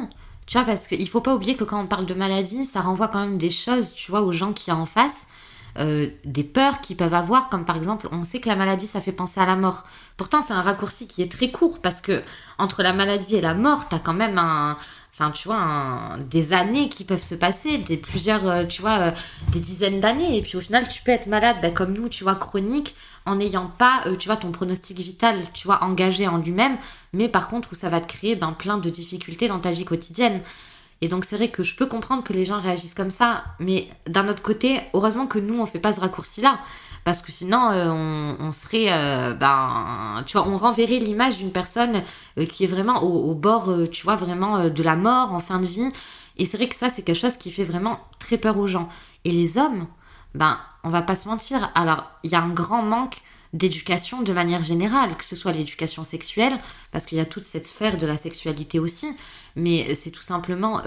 B: Tu vois, parce qu'il faut pas oublier que quand on parle de maladie, ça renvoie quand même des choses, tu vois, aux gens qui en face. Euh, des peurs qu'ils peuvent avoir, comme par exemple, on sait que la maladie, ça fait penser à la mort. Pourtant, c'est un raccourci qui est très court parce que entre la maladie et la mort, t'as quand même un, enfin, tu vois, des années qui peuvent se passer, des plusieurs, euh, tu vois, euh, des dizaines d'années. Et puis au final, tu peux être malade, ben, comme nous, tu vois, chronique, en n'ayant pas, tu vois, ton pronostic vital, tu vois, engagé en lui-même, mais par contre où ça va te créer ben, plein de difficultés dans ta vie quotidienne. Et donc c'est vrai que je peux comprendre que les gens réagissent comme ça, mais d'un autre côté, heureusement que nous on fait pas ce raccourci-là, parce que sinon euh, on, serait, euh, ben, tu vois, on renverrait l'image d'une personne euh, qui est vraiment au, bord, tu vois, vraiment de la mort en fin de vie. Et c'est vrai que ça c'est quelque chose qui fait vraiment très peur aux gens. Et les hommes, ben, on va pas se mentir. Alors il y a un grand manque d'éducation de manière générale, que ce soit l'éducation sexuelle, parce qu'il y a toute cette sphère de la sexualité aussi, mais c'est tout simplement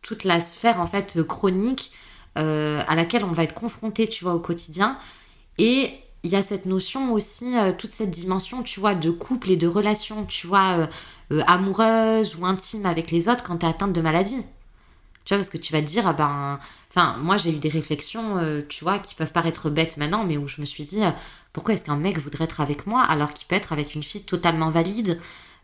B: toute la sphère en fait chronique à laquelle on va être confronté, tu vois, au quotidien. Et il y a cette notion aussi, euh, toute cette dimension, tu vois, de couple et de relation, tu vois, amoureuse ou intime avec les autres quand tu es atteinte de maladie. Tu vois, parce que tu vas te dire, ah ben, enfin, moi j'ai eu des réflexions, tu vois, qui peuvent paraître bêtes maintenant, mais où je me suis dit, pourquoi est-ce qu'un mec voudrait être avec moi alors qu'il peut être avec une fille totalement valide,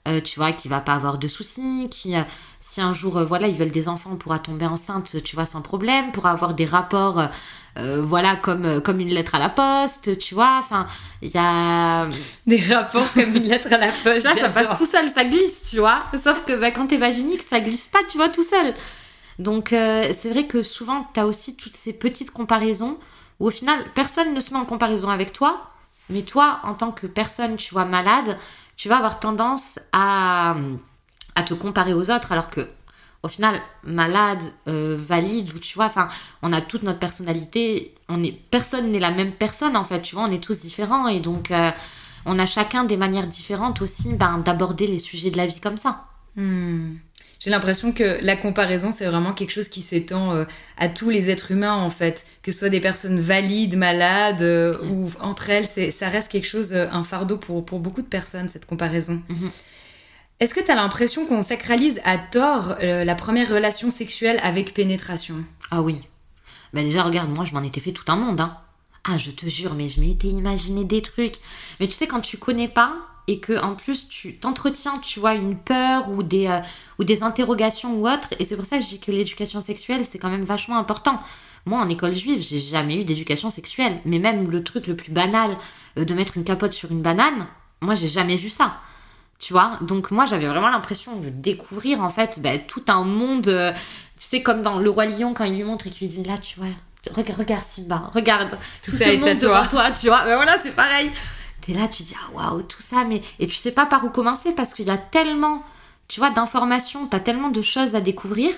B: euh, tu vois, qui va pas avoir de soucis, qui, euh, si un jour, euh, voilà, ils veulent des enfants, pourra tomber enceinte, tu vois, sans problème, pourra avoir des rapports, voilà, comme, comme une lettre à la poste, tu vois, enfin, il y a...
A: Des rapports comme une lettre à la poste.
B: ça passe tout seul, ça glisse, tu vois, sauf que bah, quand t'es vaginique, ça glisse pas, tu vois, tout seul. Donc, c'est vrai que souvent, tu as aussi toutes ces petites comparaisons où au final, personne ne se met en comparaison avec toi, mais toi, en tant que personne, tu vois, malade, tu vas avoir tendance à, te comparer aux autres, alors que au final, malade, euh, valide, ou tu vois, enfin, on a toute notre personnalité, on est, personne n'est la même personne en fait, tu vois, on est tous différents et donc euh, on a chacun des manières différentes aussi ben, d'aborder les sujets de la vie comme ça.
A: Hmm. J'ai l'impression que la comparaison, c'est vraiment quelque chose qui s'étend euh, à tous les êtres humains, en fait. Que ce soit des personnes valides, malades, euh, ou entre elles, ça reste quelque chose, euh, un fardeau pour, pour beaucoup de personnes, cette comparaison. Mhm. Est-ce que tu as l'impression qu'on sacralise à tort la première relation sexuelle avec pénétration?
B: Ah oui. Bah déjà, regarde, moi, je m'en étais fait tout un monde, hein. Ah, je te jure, mais je m'étais imaginé des trucs. Mais tu sais, quand tu connais pas, et que en plus tu t'entretiens, tu vois, une peur ou des, euh, ou des interrogations ou autres. Et c'est pour ça que je dis que l'éducation sexuelle, c'est quand même vachement important. Moi, en école juive, j'ai jamais eu d'éducation sexuelle. Mais même le truc le plus banal euh, de mettre une capote sur une banane, moi, j'ai jamais vu ça. Tu vois? Donc, moi, j'avais vraiment l'impression de découvrir, en fait, bah, tout un monde. Euh, tu sais, comme dans Le Roi Lion, quand il lui montre et qu'il lui dit Là, tu vois, regarde, regarde Simba, regarde, tout, ce monde devant toi, tu vois. Mais voilà, c'est pareil t'es là, tu dis ah waouh, tout ça, mais et tu sais pas par où commencer parce qu'il y a tellement, tu vois, d'informations, t'as tellement de choses à découvrir.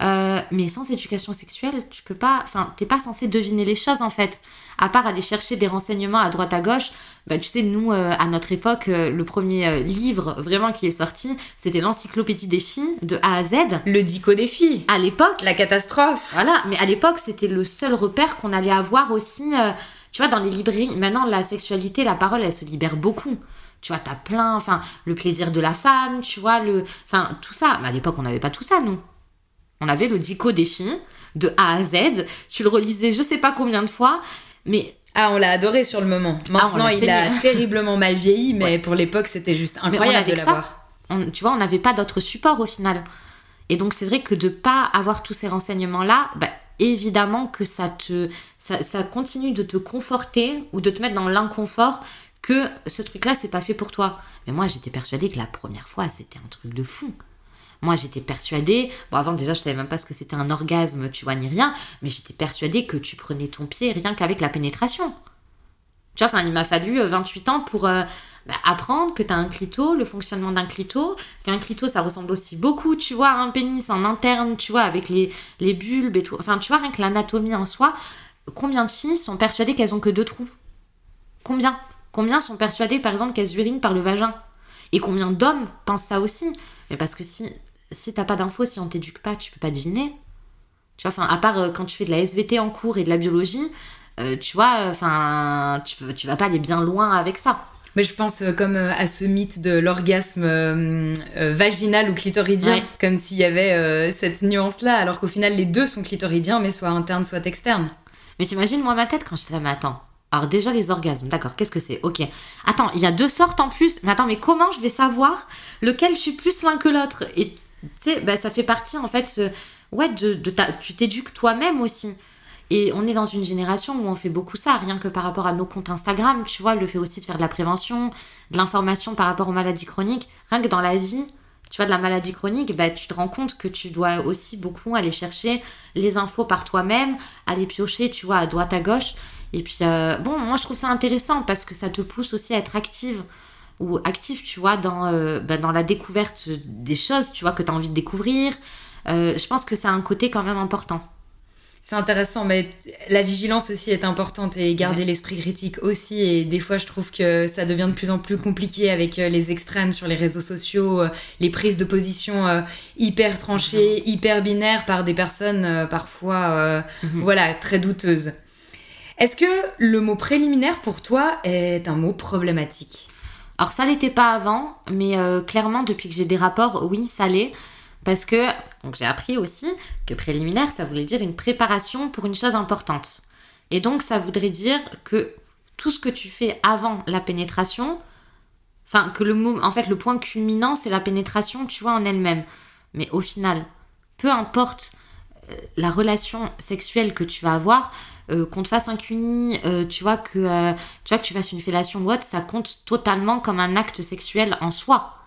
B: Euh, mais sans éducation sexuelle, tu peux pas, enfin, t'es pas censé deviner les choses en fait. À part aller chercher des renseignements à droite à gauche, bah, tu sais, nous, euh, à notre époque, euh, le premier livre vraiment qui est sorti, c'était l'encyclopédie des filles de A à Z.
A: Le dico des filles.
B: À l'époque.
A: La catastrophe.
B: Voilà, mais à l'époque, c'était le seul repère qu'on allait avoir aussi tu vois, dans les librairies, maintenant, la sexualité, la parole, elle se libère beaucoup. Tu vois, t'as plein, enfin, le plaisir de la femme, tu vois, le. Enfin, tout ça. Mais à l'époque, on n'avait pas tout ça, nous. On avait le dico des filles, de A à Z. Tu le relisais je sais pas combien de fois, mais
A: Ah, on l'a adoré sur le moment.
B: Ah,
A: Maintenant, il a terriblement mal vieilli, mais pour l'époque, c'était juste incroyable de l'avoir.
B: Tu vois, on n'avait pas d'autre support au final. Et donc, c'est vrai que de pas avoir tous ces renseignements-là, bah, évidemment que ça te ça, continue de te conforter ou de te mettre dans l'inconfort que ce truc-là, c'est pas fait pour toi. Mais moi, j'étais persuadée que la première fois, c'était un truc de fou. Moi, j'étais persuadée, bon, avant déjà, je savais même pas ce que c'était un orgasme, tu vois, ni rien, mais j'étais persuadée que tu prenais ton pied rien qu'avec la pénétration. Tu vois, il m'a fallu 28 euh, ans pour euh, bah, apprendre que tu as un clito, le fonctionnement d'un clito, qu'un clito, ça ressemble aussi beaucoup, tu vois, à un pénis en interne, tu vois, avec les, les bulbes et tout. Enfin, tu vois, rien que l'anatomie en soi, combien de filles sont persuadées qu'elles ont que deux trous? Combien? Combien sont persuadées, par exemple, qu'elles urinent par le vagin? Et combien d'hommes pensent ça aussi? Mais parce que si, si t'as pas d'infos, si on t'éduque pas, tu peux pas deviner. Tu vois, enfin, à part euh, quand tu fais de la SVT en cours et de la biologie, euh, tu vois, enfin, tu, tu vas pas aller bien loin avec ça.
A: Mais je pense euh, comme à ce mythe de l'orgasme vaginal ou clitoridien, comme s'il y avait cette nuance-là, alors qu'au final les deux sont clitoridiens, mais soit internes, soit externes.
B: Mais t'imagines moi ma tête quand je là, mais attends, alors déjà les orgasmes, d'accord, qu'est-ce que c'est? Ok. Attends, il y a deux sortes en plus. Mais attends, mais comment je vais savoir lequel je suis plus l'un que l'autre? Et tu sais, bah, ça fait partie en fait, ouais, de, de ta... tu t'éduques toi-même aussi. Et on est dans une génération où on fait beaucoup ça, rien que par rapport à nos comptes Instagram, tu vois, le fait aussi de faire de la prévention, de l'information par rapport aux maladies chroniques. Rien que dans la vie, tu vois, de la maladie chronique, bah, tu te rends compte que tu dois aussi beaucoup aller chercher les infos par toi-même, aller piocher, tu vois, à droite, à gauche. Et puis, euh, bon, moi je trouve ça intéressant parce que ça te pousse aussi à être active ou actif, tu vois, dans, euh, bah, dans la découverte des choses, tu vois, que tu as envie de découvrir. Euh, je pense que c'est un côté quand même important.
A: C'est intéressant, mais la vigilance aussi est importante et garder l'esprit critique aussi. Et des fois, je trouve que ça devient de plus en plus compliqué avec les extrêmes sur les réseaux sociaux, les prises de position hyper tranchées, hyper binaires par des personnes parfois, mhm. voilà, très douteuses. Est-ce que le mot préliminaire pour toi est un mot problématique?
B: Alors ça l'était pas avant, mais euh, clairement depuis que j'ai des rapports, oui, ça l'est. Parce que donc j'ai appris aussi que préliminaire, ça voulait dire une préparation pour une chose importante. Et donc ça voudrait dire que tout ce que tu fais avant la pénétration, enfin que le en fait le point culminant c'est la pénétration, tu vois en elle-même. Mais au final, peu importe euh, la relation sexuelle que tu vas avoir, euh, qu'on te fasse un cuni, euh, tu vois que tu vois que tu fasses une fellation ou autre, ça compte totalement comme un acte sexuel en soi.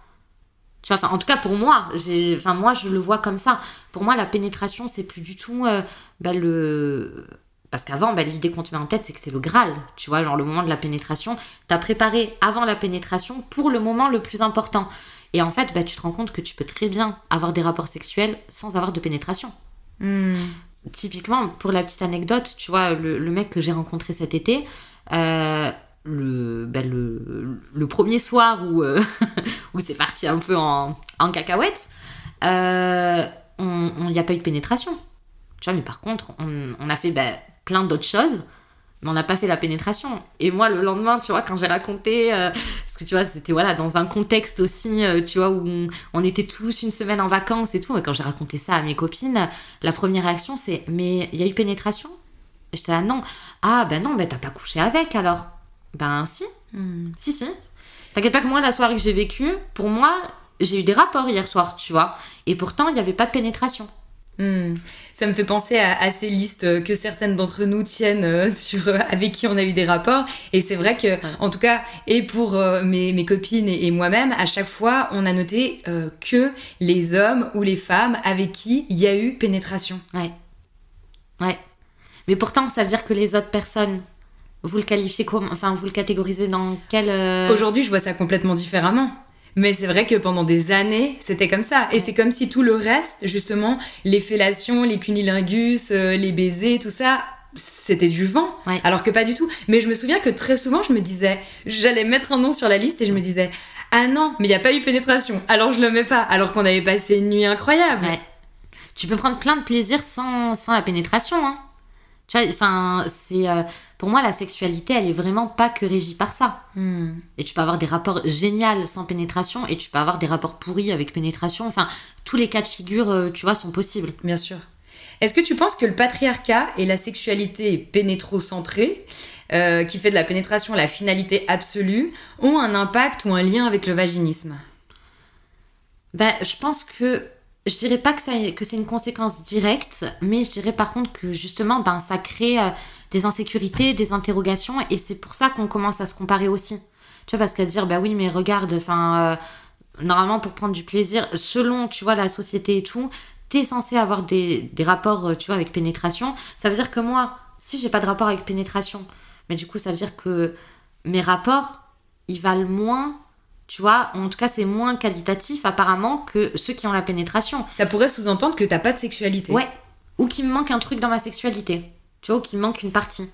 B: Tu vois, en tout cas pour moi, j'ai, enfin moi je le vois comme ça. Pour moi, la pénétration c'est plus du tout bah, le parce qu'avant, bah, l'idée qu'on te met en tête, c'est que c'est le Graal. Tu vois, genre le moment de la pénétration, t'as préparé avant la pénétration pour le moment le plus important. Et en fait, bah, tu te rends compte que tu peux très bien avoir des rapports sexuels sans avoir de pénétration. Hmm typiquement, pour la petite anecdote, tu vois, le, mec que j'ai rencontré cet été, euh, ben, le, le, premier soir où, euh, où c'est parti un peu en, en cacahuète, euh, il n'y a pas eu de pénétration. Tu vois, mais par contre, on, on a fait ben, plein d'autres choses mais on n'a pas fait la pénétration. Et moi, le lendemain, tu vois, quand j'ai raconté, euh, parce que tu vois, c'était voilà, dans un contexte aussi, tu vois, où on, était tous une semaine en vacances et tout, et quand j'ai raconté ça à mes copines, la première réaction, c'est Mais il y a eu pénétration? J'étais là, non. Ah, ben non, ben t'as pas couché avec alors Ben si. Hmm. Si, si. T'inquiète pas que moi, la soirée que j'ai vécue, pour moi, j'ai eu des rapports hier soir, tu vois. Et pourtant, il n'y avait pas de pénétration.
A: Hmm. Ça me fait penser à, ces listes que certaines d'entre nous tiennent euh, sur euh, avec qui on a eu des rapports. Et c'est vrai que, en tout cas, et pour euh, mes, copines et, moi-même, à chaque fois, on a noté que les hommes ou les femmes avec qui il y a eu pénétration.
B: Ouais. Ouais. Mais pourtant, ça veut dire que les autres personnes, vous le qualifiez comme, enfin, vous le catégorisez dans quel.
A: Aujourd'hui, je vois ça complètement différemment. Mais c'est vrai que pendant des années, c'était comme ça. Et c'est comme si tout le reste, justement, les fellations, les cunilingus, euh, les baisers, tout ça, c'était du vent. Alors que pas du tout. Mais je me souviens que très souvent, je me disais, j'allais mettre un nom sur la liste et je me disais, ah non, mais il n'y a pas eu pénétration. Alors je le mets pas. Alors qu'on avait passé une nuit incroyable.
B: Tu peux prendre plein de plaisir sans, sans la pénétration. Hein. Tu vois, enfin, c'est. Euh, pour moi, la sexualité, elle est vraiment pas que régie par ça. Hmm. Et tu peux avoir des rapports géniaux sans pénétration et tu peux avoir des rapports pourris avec pénétration. Enfin, tous les cas de figure, euh, tu vois, sont possibles.
A: Bien sûr. Est-ce que tu penses que le patriarcat et la sexualité pénétrocentrée, euh, qui fait de la pénétration la finalité absolue, ont un impact ou un lien avec le vaginisme?
B: Ben, Je pense que je dirais pas que, ça, que c'est une conséquence directe, mais je dirais par contre que justement, ben, ça crée euh, des insécurités, des interrogations, et c'est pour ça qu'on commence à se comparer aussi. Tu vois, parce qu'à dire, bah oui, mais regarde, enfin, euh, normalement, pour prendre du plaisir, selon, tu vois, la société et tout, t'es censé avoir des, des rapports, euh, tu vois, avec pénétration. Ça veut dire que moi, si j'ai pas de rapport avec pénétration, mais du coup, ça veut dire que mes rapports, ils valent moins tu vois, en tout cas, c'est moins qualitatif apparemment que ceux qui ont la pénétration.
A: Ça pourrait sous-entendre que t'as pas de sexualité.
B: Ouais. Ou qu'il me manque un truc dans ma sexualité. Tu vois, ou qu'il me manque une partie.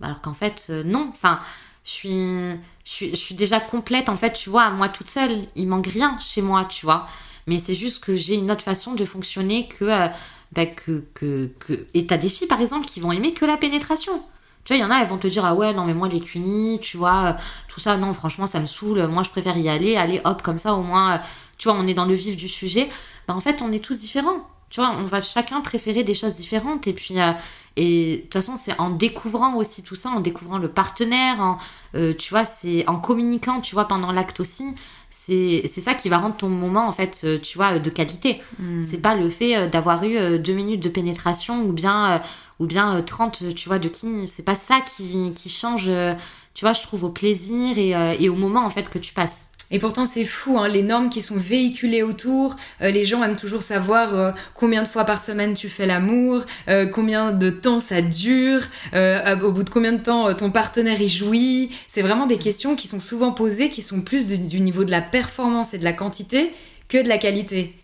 B: Alors qu'en fait, euh, non. Enfin, je suis, je, suis, déjà complète, en fait, tu vois, moi toute seule. Il manque rien chez moi, tu vois. Mais c'est juste que j'ai une autre façon de fonctionner que, euh, bah, que, que, que... Et t'as des filles, par exemple, qui vont aimer que la pénétration. Tu vois, il y en a, elles vont te dire, ah ouais, non, mais moi, les cunis, tu vois, euh, tout ça, non, franchement, ça me saoule. Moi, je préfère y aller, aller, hop, comme ça, au moins, euh, tu vois, on est dans le vif du sujet. Ben, en fait, on est tous différents. Tu vois, on va chacun préférer des choses différentes. Et puis, euh, et de toute façon, c'est en découvrant aussi tout ça, en découvrant le partenaire, en, tu vois, c'est en communiquant, tu vois, pendant l'acte aussi. C'est ça qui va rendre ton moment, en fait, tu vois, de qualité. Hmm. C'est pas le fait d'avoir eu deux minutes de pénétration ou bien ou bien 30, euh, tu vois, de qui. C'est pas ça qui, qui, change, euh, tu vois, je trouve, au plaisir et, euh, et, au moment, en fait, que tu passes.
A: Et pourtant, c'est fou, hein, les normes qui sont véhiculées autour. les gens aiment toujours savoir combien de fois par semaine tu fais l'amour, combien de temps ça dure, au bout de combien de temps ton partenaire y jouit. C'est vraiment des questions qui sont souvent posées, qui sont plus du niveau de la performance et de la quantité que de la qualité.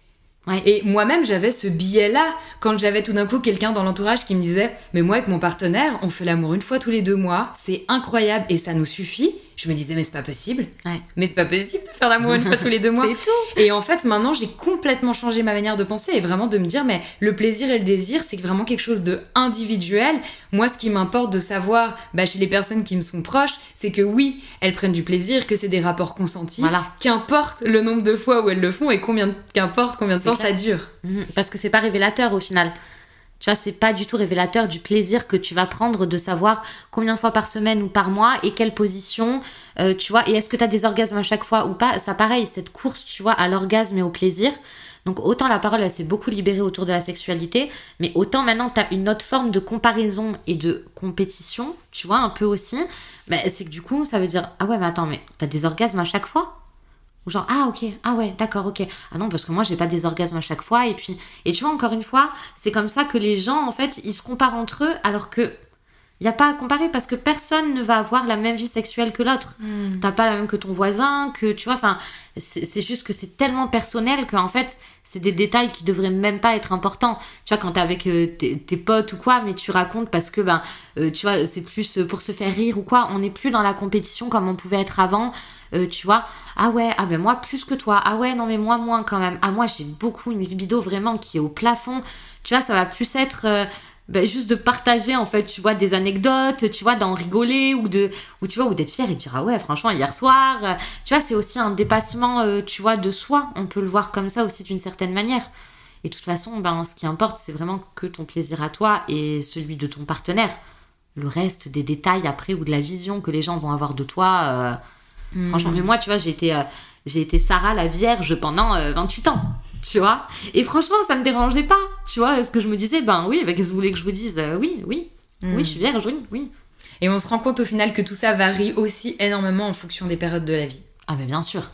A: Et moi-même, j'avais ce billet-là quand j'avais tout d'un coup quelqu'un dans l'entourage qui me disait Mais moi, avec mon partenaire, on fait l'amour une fois tous les deux mois, c'est incroyable et ça nous suffit je me disais mais c'est pas possible. Mais c'est pas possible de faire l'amour une fois tous les deux mois.
B: C'est tout.
A: Et en fait maintenant j'ai complètement changé ma manière de penser et vraiment de me dire mais le plaisir et le désir c'est vraiment quelque chose de individuel. Moi ce qui m'importe de savoir bah, chez les personnes qui me sont proches c'est que oui elles prennent du plaisir que c'est des rapports consentis.
B: Voilà.
A: qu'importe le nombre de fois où elles le font et combien qu'importe combien de temps ça dure.
B: Mhm. parce que c'est pas révélateur au final tu vois, c'est pas du tout révélateur du plaisir que tu vas prendre de savoir combien de fois par semaine ou par mois et quelle position, euh, tu vois, et est-ce que tu as des orgasmes à chaque fois ou pas? Ça, pareil, cette course, tu vois, à l'orgasme et au plaisir. Donc, autant la parole, elle s'est beaucoup libérée autour de la sexualité, mais autant maintenant, tu as une autre forme de comparaison et de compétition, tu vois, un peu aussi. Mais c'est que du coup, ça veut dire, ah ouais, mais attends, mais t'as des orgasmes à chaque fois? Ou genre, ah ok, ah ouais, d'accord, ok. Ah non, parce que moi, j'ai pas des orgasmes à chaque fois. Et puis, et tu vois, encore une fois, c'est comme ça que les gens, en fait, ils se comparent entre eux, alors que il n'y a pas à comparer parce que personne ne va avoir la même vie sexuelle que l'autre. Hmm. T'as pas la même que ton voisin, que tu vois, enfin, c'est juste que c'est tellement personnel qu'en fait, c'est des détails qui devraient même pas être importants. Tu vois, quand t'es avec euh, tes, potes ou quoi, mais tu racontes parce que, ben, euh, tu vois, c'est plus pour se faire rire ou quoi. On n'est plus dans la compétition comme on pouvait être avant. Euh, tu vois, ah ouais, ah ben moi plus que toi, ah ouais, non mais moi moins quand même, ah moi j'ai beaucoup une libido vraiment qui est au plafond, tu vois, ça va plus être euh, ben, juste de partager en fait, tu vois, des anecdotes, tu vois, d'en rigoler ou de, ou tu vois, ou d'être fier et de dire ah ouais, franchement hier soir, euh, tu vois, c'est aussi un dépassement, tu vois, de soi, on peut le voir comme ça aussi d'une certaine manière. Et de toute façon, ben, ce qui importe, c'est vraiment que ton plaisir à toi et celui de ton partenaire. Le reste des détails après ou de la vision que les gens vont avoir de toi, Franchement, mais moi, tu vois, j'ai été, euh, j'ai été Sarah la Vierge pendant 28 euh, ans, tu vois. Et franchement, ça me dérangeait pas, tu vois. Parce que je me disais, ben oui, qu'est-ce que vous voulez que je vous dise euh, Oui, oui, oui, je suis vierge, oui, oui.
A: Et on se rend compte au final que tout ça varie aussi énormément en fonction des périodes de la vie.
B: Ah, mais bien sûr.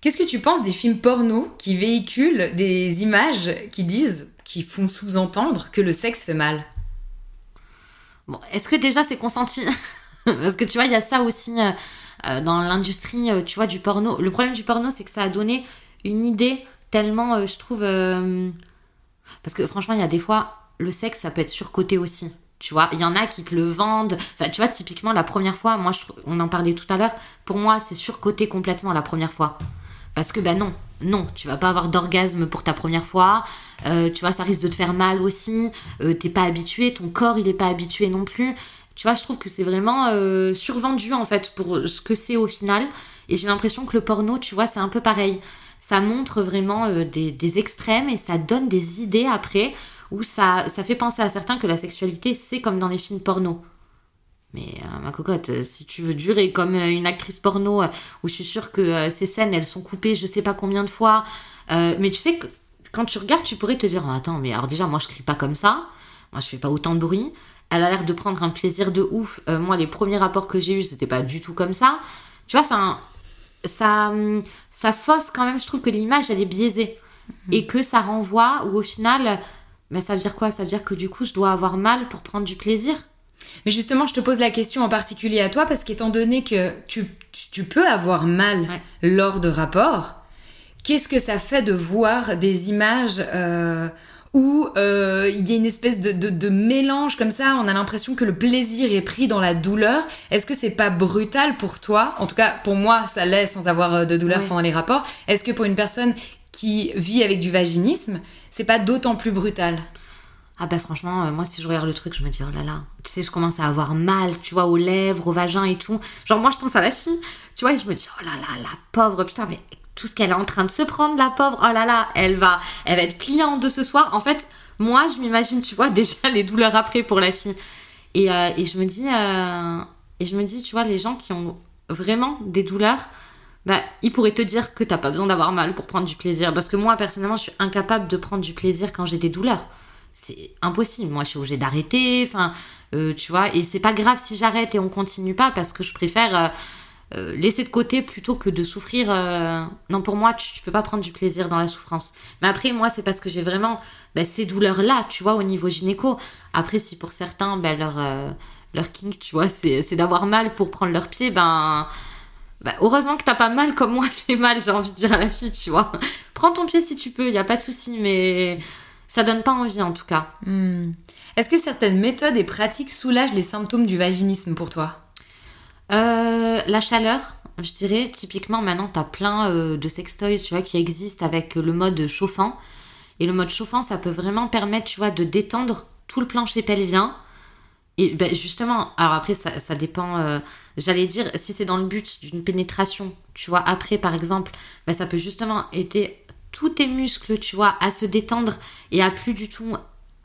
A: Qu'est-ce que tu penses des films porno qui véhiculent des images qui disent, qui font sous-entendre que le sexe fait mal?
B: Bon, est-ce que déjà c'est consenti? Parce que tu vois, il y a ça aussi. Euh, dans l'industrie, euh, tu vois, du porno. Le problème du porno, c'est que ça a donné une idée tellement, euh, je trouve... Parce que franchement, il y a des fois, le sexe, ça peut être surcoté aussi. Tu vois, il y en a qui te le vendent. Enfin, tu vois, typiquement, la première fois, moi, on en parlait tout à l'heure, pour moi, c'est surcoté complètement la première fois. Parce que, ben non, non, tu vas pas avoir d'orgasme pour ta première fois. tu vois, ça risque de te faire mal aussi. T'es pas habitué, ton corps, il est pas habitué non plus. Tu vois, je trouve que c'est vraiment euh, survendu en fait pour ce que c'est au final. Et j'ai l'impression que le porno, tu vois, c'est un peu pareil. Ça montre vraiment euh, des, extrêmes et ça donne des idées après où ça, ça fait penser à certains que la sexualité, c'est comme dans les films porno. Mais euh, ma cocotte, euh, si tu veux durer comme une actrice porno, où je suis sûre que ces scènes, elles sont coupées je sais pas combien de fois. mais tu sais que quand tu regardes, tu pourrais te dire, oh, attends, mais alors déjà, moi je crie pas comme ça. Moi je fais pas autant de bruit. Elle a l'air de prendre un plaisir de ouf. moi, les premiers rapports que j'ai eus, c'était pas du tout comme ça. Tu vois, enfin, ça, ça fausse quand même, je trouve que l'image, elle est biaisée. Mhm. Et que ça renvoie, ou au final, mais ça veut dire quoi? Ça veut dire que du coup, je dois avoir mal pour prendre du plaisir?
A: Mais justement, je te pose la question en particulier à toi parce qu'étant donné que tu, tu, peux avoir mal lors de rapports, qu'est-ce que ça fait de voir des images euh, où euh, il y a une espèce de, de, mélange comme ça, on a l'impression que le plaisir est pris dans la douleur. Est-ce que c'est pas brutal pour toi? En tout cas, pour moi, ça l'est sans avoir euh, de douleur pendant les rapports. Est-ce que pour une personne qui vit avec du vaginisme, c'est pas d'autant plus brutal?
B: Ah bah franchement, euh, moi si je regarde le truc, je me dis oh là là, tu sais, je commence à avoir mal, tu vois, aux lèvres, au vagin et tout. Genre moi je pense à la fille, tu vois, et je me dis oh là là, la pauvre, putain, mais tout ce qu'elle est en train de se prendre, la pauvre, oh là là, elle va, elle va être pliante de ce soir. En fait, moi je m'imagine, tu vois, déjà les douleurs après pour la fille. Et, euh, et je me dis, euh, et je me dis, tu vois, les gens qui ont vraiment des douleurs, bah, ils pourraient te dire que t'as pas besoin d'avoir mal pour prendre du plaisir. Parce que moi, personnellement, je suis incapable de prendre du plaisir quand j'ai des douleurs c'est impossible. Moi, je suis obligée d'arrêter. Enfin, euh, tu vois, et c'est pas grave si j'arrête et on continue pas parce que je préfère euh, euh, laisser de côté plutôt que de souffrir. Non, pour moi, tu, peux pas prendre du plaisir dans la souffrance. Mais après, moi, c'est parce que j'ai vraiment bah, ces douleurs-là, tu vois, au niveau gynéco. Après, si pour certains, ben, leur, leur kink, tu vois, c'est d'avoir mal pour prendre leur pied, ben. Bah, heureusement que t'as pas mal comme moi j'ai mal, j'ai envie de dire à la fille, tu vois. Prends ton pied si tu peux, y a pas de souci, mais ça donne pas envie en tout cas.
A: Hmm. Est-ce que certaines méthodes et pratiques soulagent les symptômes du vaginisme pour toi?
B: Euh, La chaleur, je dirais. Typiquement, maintenant, tu as plein euh, de sextoys tu vois, qui existent avec le mode chauffant. Et le mode chauffant, ça peut vraiment permettre, tu vois, de détendre tout le plancher pelvien. Et ben, justement, alors après, ça, dépend. Euh, j'allais dire, si c'est dans le but d'une pénétration, tu vois, après, par exemple, ben, ça peut justement être tous tes muscles, tu vois, à se détendre et à plus du tout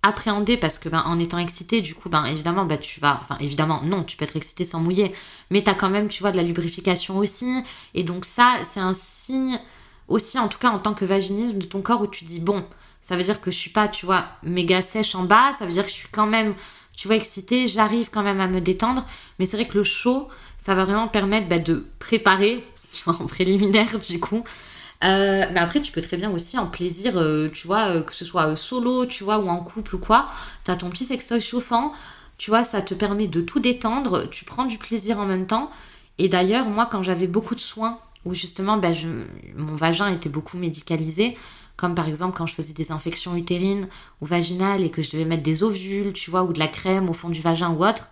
B: appréhender parce que ben, en étant excité du coup ben évidemment ben, tu vas enfin évidemment non tu peux être excité sans mouiller mais tu as quand même tu vois de la lubrification aussi. Et donc ça c'est un signe aussi en tout cas en tant que vaginisme de ton corps où tu dis bon ça veut dire que je suis pas tu vois méga sèche en bas ça veut dire que je suis quand même tu vois excitée j'arrive quand même à me détendre. Mais c'est vrai que le chaud ça va vraiment permettre de préparer tu en préliminaire du coup euh, mais après, tu peux très bien aussi en plaisir, euh, tu vois, euh, que ce soit solo, tu vois, ou en couple ou quoi. T'as ton petit sextoy chauffant, tu vois, ça te permet de tout détendre, tu prends du plaisir en même temps. Et d'ailleurs, moi, quand j'avais beaucoup de soins, où justement, ben, je, mon vagin était beaucoup médicalisé, comme par exemple quand je faisais des infections utérines ou vaginales et que je devais mettre des ovules, tu vois, ou de la crème au fond du vagin ou autre,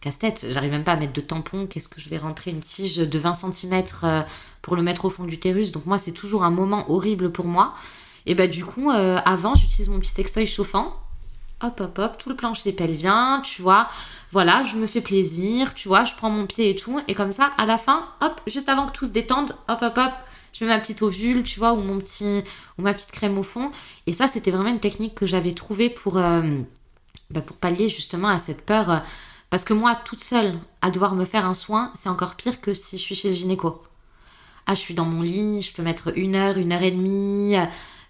B: casse-tête, j'arrive même pas à mettre de tampon, qu'est-ce que je vais rentrer une tige de 20 cm euh, pour le mettre au fond du l'utérus, donc moi c'est toujours un moment horrible pour moi. Et bah du coup, euh, avant j'utilise mon petit sextoy chauffant, hop hop hop, tout le plancher pelvien, tu vois, voilà, je me fais plaisir, tu vois, je prends mon pied et tout, et comme ça, à la fin, hop, juste avant que tout se détende, hop hop hop, je mets ma petite ovule, tu vois, ou mon petit, ou ma petite crème au fond, et ça c'était vraiment une technique que j'avais trouvée pour, euh, bah, pour pallier justement à cette peur parce que moi, toute seule, à devoir me faire un soin, c'est encore pire que si je suis chez le gynéco. Ah, je suis dans mon lit, je peux mettre une heure, une heure et demie,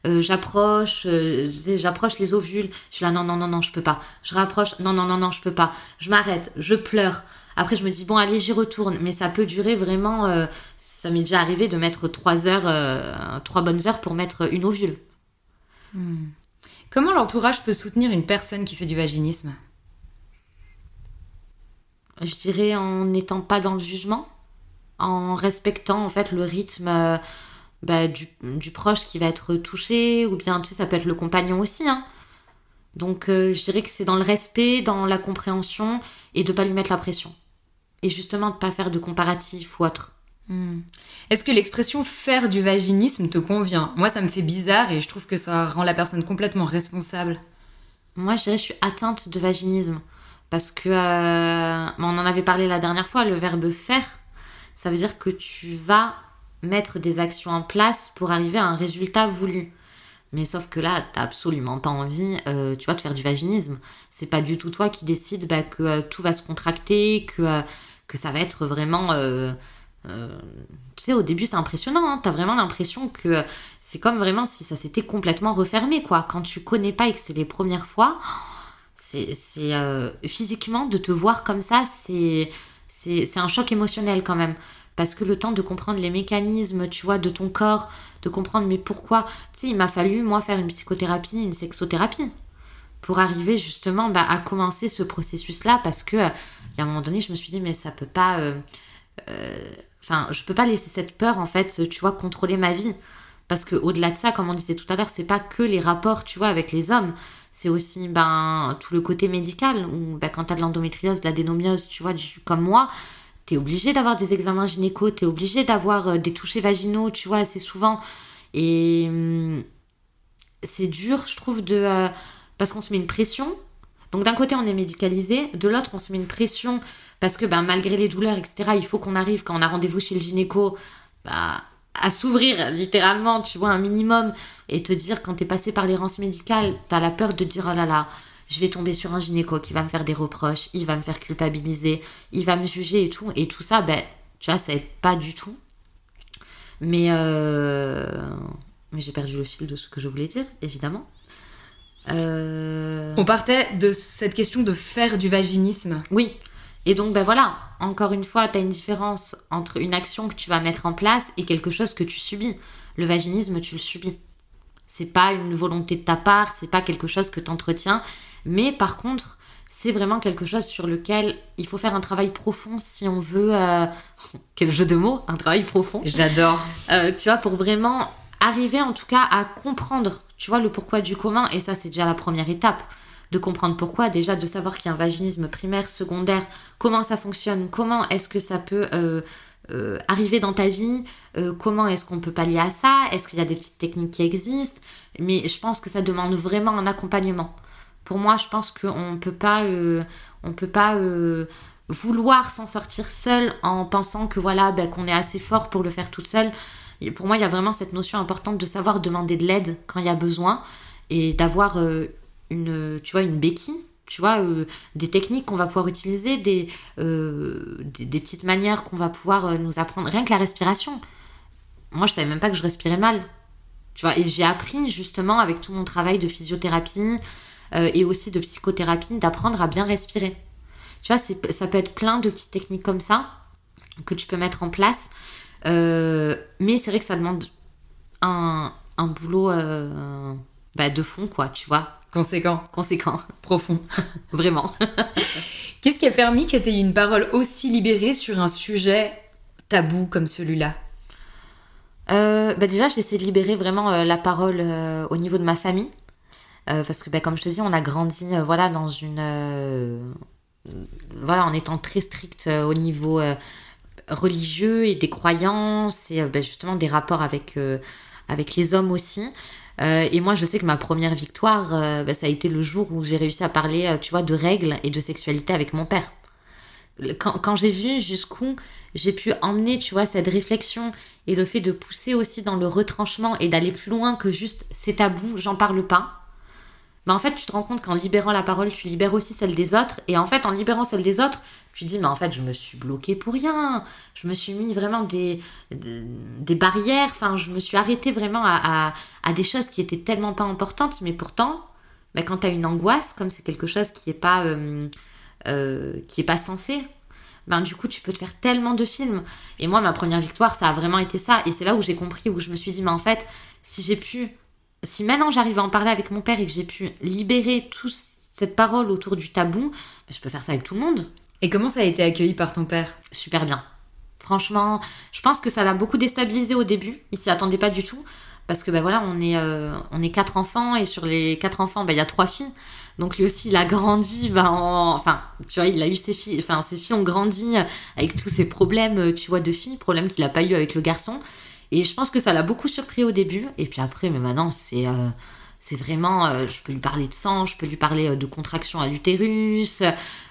B: euh, j'approche, euh, j'approche les ovules. Je suis là, non, non, non, non, je peux pas. Je rapproche, non, non, non, non, je peux pas. Je m'arrête, je pleure. Après, je me dis, bon, allez, j'y retourne. Mais ça peut durer vraiment. Euh, ça m'est déjà arrivé de mettre trois heures, trois bonnes heures pour mettre une ovule.
A: Hmm. Comment l'entourage peut soutenir une personne qui fait du vaginisme?
B: Je dirais en n'étant pas dans le jugement, en respectant en fait le rythme euh, bah, du, proche qui va être touché, ou bien tu sais, ça peut être le compagnon aussi. Hein. Donc euh, je dirais que c'est dans le respect, dans la compréhension et de pas lui mettre la pression. Et justement de pas faire de comparatif ou autre.
A: Hmm. Est-ce que l'expression faire du vaginisme te convient? Moi ça me fait bizarre et je trouve que ça rend la personne complètement responsable.
B: Moi je dirais que je suis atteinte de vaginisme. Parce que, euh, on en avait parlé la dernière fois, le verbe faire, ça veut dire que tu vas mettre des actions en place pour arriver à un résultat voulu. Mais sauf que là, t'as absolument pas envie, euh, tu vois, de faire du vaginisme. C'est pas du tout toi qui décide bah, que euh, tout va se contracter, que, que ça va être vraiment. tu sais, au début, c'est impressionnant. Hein. T'as vraiment l'impression que c'est comme vraiment si ça s'était complètement refermé, quoi. Quand tu connais pas et que c'est les premières fois, c'est physiquement de te voir comme ça, c'est c'est un choc émotionnel quand même parce que le temps de comprendre les mécanismes, tu vois, de ton corps, de comprendre mais pourquoi, tu sais, il m'a fallu, moi, faire une psychothérapie, une sexothérapie, pour arriver justement bah, à commencer ce processus-là, parce que, à un moment donné, je me suis dit, mais ça peut pas... Euh, euh, enfin, je peux pas laisser cette peur, en fait, tu vois, contrôler ma vie. Parce que au-delà de ça, comme on disait tout à l'heure, c'est pas que les rapports, tu vois, avec les hommes. C'est aussi ben, tout le côté médical, où ben, quand tu as de l'endométriose, de la dénomiose, tu vois, comme moi, t'es obligé d'avoir des examens gynéco, t'es obligé d'avoir euh, des touchés vaginaux, tu vois, assez souvent. Et hum, c'est dur, je trouve, de euh, parce qu'on se met une pression. Donc d'un côté, on est médicalisé, de l'autre, on se met une pression parce que ben, malgré les douleurs, etc., il faut qu'on arrive, quand on a rendez-vous chez le gynéco, bah, à s'ouvrir littéralement, tu vois, un minimum, et te dire, quand t'es passé par l'errance médicale, t'as la peur de dire, oh là là, je vais tomber sur un gynéco qui va me faire des reproches, il va me faire culpabiliser, il va me juger et tout. Et tout ça, ben, tu vois, ça aide pas du tout. Mais, euh... mais j'ai perdu le fil de ce que je voulais dire, évidemment.
A: Euh... On partait de cette question de faire du vaginisme.
B: Oui. Et donc, ben voilà, encore une fois, tu as une différence entre une action que tu vas mettre en place et quelque chose que tu subis. Le vaginisme, tu le subis. C'est pas une volonté de ta part, c'est pas quelque chose que tu entretiens, mais par contre, c'est vraiment quelque chose sur lequel il faut faire un travail profond si on veut. Euh, quel jeu de mots, un travail profond.
A: J'adore.
B: Euh, tu vois, pour vraiment arriver en tout cas à comprendre, tu vois, le pourquoi du commun. Et ça, c'est déjà la première étape. De comprendre pourquoi, déjà de savoir qu'il y a un vaginisme primaire, secondaire, comment ça fonctionne, comment est-ce que ça peut euh, arriver dans ta vie, comment est-ce qu'on peut pallier à ça, est-ce qu'il y a des petites techniques qui existent. Mais je pense que ça demande vraiment un accompagnement pour moi, je pense qu'on ne peut pas, euh, on peut pas euh, vouloir s'en sortir seul en pensant que voilà, ben, qu'on est assez fort pour le faire toute seule. Pour moi, il y a vraiment cette notion importante de savoir demander de l'aide quand il y a besoin et d'avoir euh, une, tu vois, une béquille tu vois, des techniques qu'on va pouvoir utiliser, des, des, petites manières qu'on va pouvoir nous apprendre. Rien que la respiration. Moi, je savais même pas que je respirais mal. Tu vois, et j'ai appris justement avec tout mon travail de physiothérapie, euh, et aussi de psychothérapie, d'apprendre à bien respirer. Tu vois, ça peut être plein de petites techniques comme ça que tu peux mettre en place. Euh, mais c'est vrai que ça demande un, un boulot euh, bah, de fond, quoi, tu vois.
A: Conséquent.
B: Conséquent.
A: Profond.
B: Vraiment.
A: Qu'est-ce qui a permis que tu aies une parole aussi libérée sur un sujet tabou comme celui-là?
B: Bah Déjà, j'ai essayé de libérer vraiment la parole au niveau de ma famille. Euh, parce que, bah, comme je te dis, on a grandi euh, voilà, dans une. Euh, voilà, en étant très strict au niveau religieux et des croyances et bah, justement des rapports avec, avec les hommes aussi. Et moi, je sais que ma première victoire, bah, ça a été le jour où j'ai réussi à parler, tu vois, de règles et de sexualité avec mon père. Quand, quand j'ai vu jusqu'où j'ai pu emmener, tu vois, cette réflexion et le fait de pousser aussi dans le retranchement et d'aller plus loin que juste c'est tabou, j'en parle pas. Mais en fait, tu te rends compte qu'en libérant la parole, tu libères aussi celle des autres. Et en fait, en libérant celle des autres, tu dis, mais en fait, je me suis bloquée pour rien. Je me suis mis vraiment des, des barrières. Enfin, je me suis arrêtée vraiment à, à, des choses qui étaient tellement pas importantes. Mais pourtant, ben, quand tu as une angoisse, comme c'est quelque chose qui est pas, euh, euh, qui est pas censé, ben, du coup, tu peux te faire tellement de films. Et moi, ma première victoire, ça a vraiment été ça. Et c'est là où j'ai compris, où je me suis dit, mais en fait, si j'ai pu si maintenant j'arrive à en parler avec mon père et que j'ai pu libérer toute cette parole autour du tabou, ben, je peux faire ça avec tout le monde.
A: Et comment ça a été accueilli par ton père?
B: Super bien. Franchement, je pense que ça l'a beaucoup déstabilisé au début. Il s'y attendait pas du tout. Parce que ben voilà, on est, euh, on est quatre enfants et sur les quatre enfants, ben, il y a trois filles. Donc lui aussi, il a grandi, ben, enfin, tu vois, il a eu ses filles, enfin, ses filles ont grandi avec tous ces problèmes, tu vois, de filles, problèmes qu'il n'a pas eu avec le garçon. Et je pense que ça l'a beaucoup surpris au début. Et puis après, mais maintenant, c'est euh, c'est vraiment. Euh, je peux lui parler de sang, je peux lui parler euh, de contraction à l'utérus,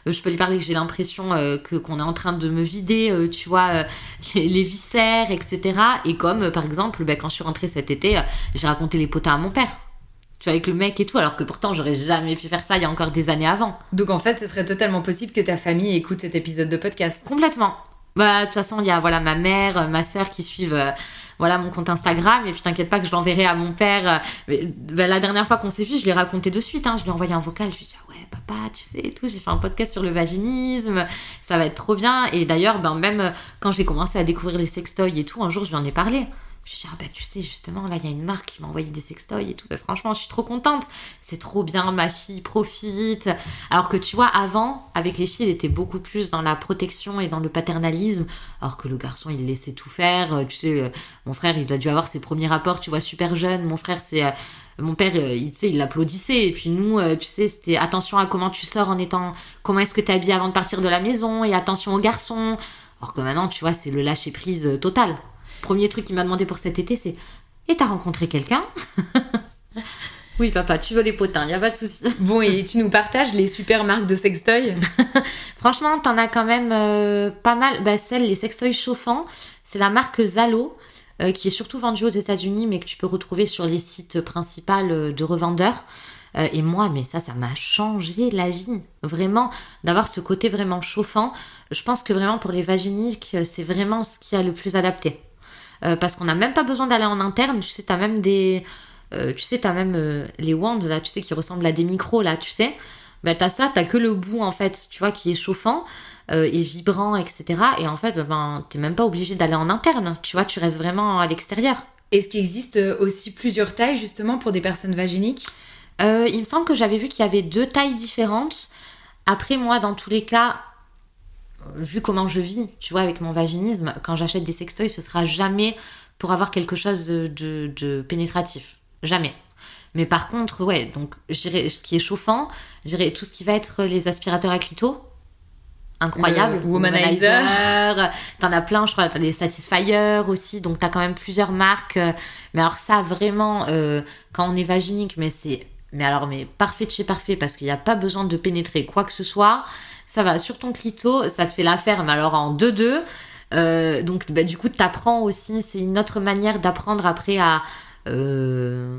B: je peux lui parler que j'ai l'impression que qu'on est en train de me vider, tu vois, les, viscères, etc. Et comme, par exemple, ben, quand je suis rentrée cet été, j'ai raconté les potins à mon père. tu vois, avec le mec et tout, alors que pourtant j'aurais jamais pu faire ça il y a encore des années avant.
A: Donc en fait, ce serait totalement possible que ta famille écoute cet épisode de podcast.
B: Complètement. Bah, de toute façon, il y a voilà ma mère, ma sœur qui suivent voilà mon compte Instagram et puis t'inquiète pas que je l'enverrai à mon père. Bah, la dernière fois qu'on s'est vu, je l'ai raconté de suite. Hein, je lui ai envoyé un vocal. Je lui ai dit ah ouais papa, tu sais et tout. J'ai fait un podcast sur le vaginisme. Ça va être trop bien. Et d'ailleurs, ben même quand j'ai commencé à découvrir les sextoys et tout, un jour je lui en ai parlé. Je dis, ah bah tu sais, justement, là, il y a une marque qui m'a envoyé des sextoys et tout. Bah, franchement, je suis trop contente. C'est trop bien, ma fille profite. Alors que tu vois, avant, avec les filles, elle était beaucoup plus dans la protection et dans le paternalisme. Alors que le garçon, il laissait tout faire. Tu sais, euh, mon frère, il a dû avoir ses premiers rapports, tu vois, super jeune. Mon frère, c'est. Euh, mon père, euh, il, tu sais, il l'applaudissait. Et puis nous, tu sais, c'était attention à comment tu sors en étant. Comment est-ce que tu habillé avant de partir de la maison et attention aux garçons. Alors que maintenant, tu vois, c'est le lâcher prise total. Premier truc qu'il m'a demandé pour cet été, c'est Et t'as rencontré quelqu'un? Oui, papa, tu veux les potins, y a pas de souci.
A: Bon, et tu nous partages les super marques de sextoy
B: Franchement, t'en as quand même euh, pas mal. Bah, celle, les sextoys chauffants, c'est la marque Zalo, euh, qui est surtout vendue aux États-Unis, mais que tu peux retrouver sur les sites principaux euh, de revendeurs. et moi, mais ça, ça m'a changé la vie. Vraiment, d'avoir ce côté vraiment chauffant. Je pense que vraiment pour les vaginiques, c'est vraiment ce qui a le plus adapté. Euh, parce qu'on n'a même pas besoin d'aller en interne. Tu sais, t'as même des. Euh, tu sais, t'as même euh, les wands là, tu sais, qui ressemblent à des micros là, tu sais. Ben, t'as ça, t'as que le bout en fait, tu vois, qui est chauffant et vibrant, etc. Et en fait, ben, t'es même pas obligé d'aller en interne, tu vois, tu restes vraiment à l'extérieur.
A: Est-ce qu'il existe aussi plusieurs tailles justement pour des personnes vaginiques?
B: Il me semble que j'avais vu qu'il y avait deux tailles différentes. Après, moi, dans tous les cas, vu comment je vis, tu vois, avec mon vaginisme, quand j'achète des sextoys, ce sera jamais pour avoir quelque chose de, pénétratif. Jamais. Mais par contre, ouais, donc j'irai ce qui est chauffant, j'irai tout ce qui va être les aspirateurs à clito. Incroyable.
A: Le womanizer.
B: T'en as plein, je crois. T'as les Satisfyer aussi. Donc t'as quand même plusieurs marques. Mais alors ça, vraiment, euh, quand on est vaginique, mais c'est. Mais alors, mais parfait de chez parfait parce qu'il n'y a pas besoin de pénétrer quoi que ce soit ça va sur ton clito, ça te fait l'affaire, mais alors en 2-2. Euh, donc bah, du coup, tu apprends aussi, c'est une autre manière d'apprendre après à, euh,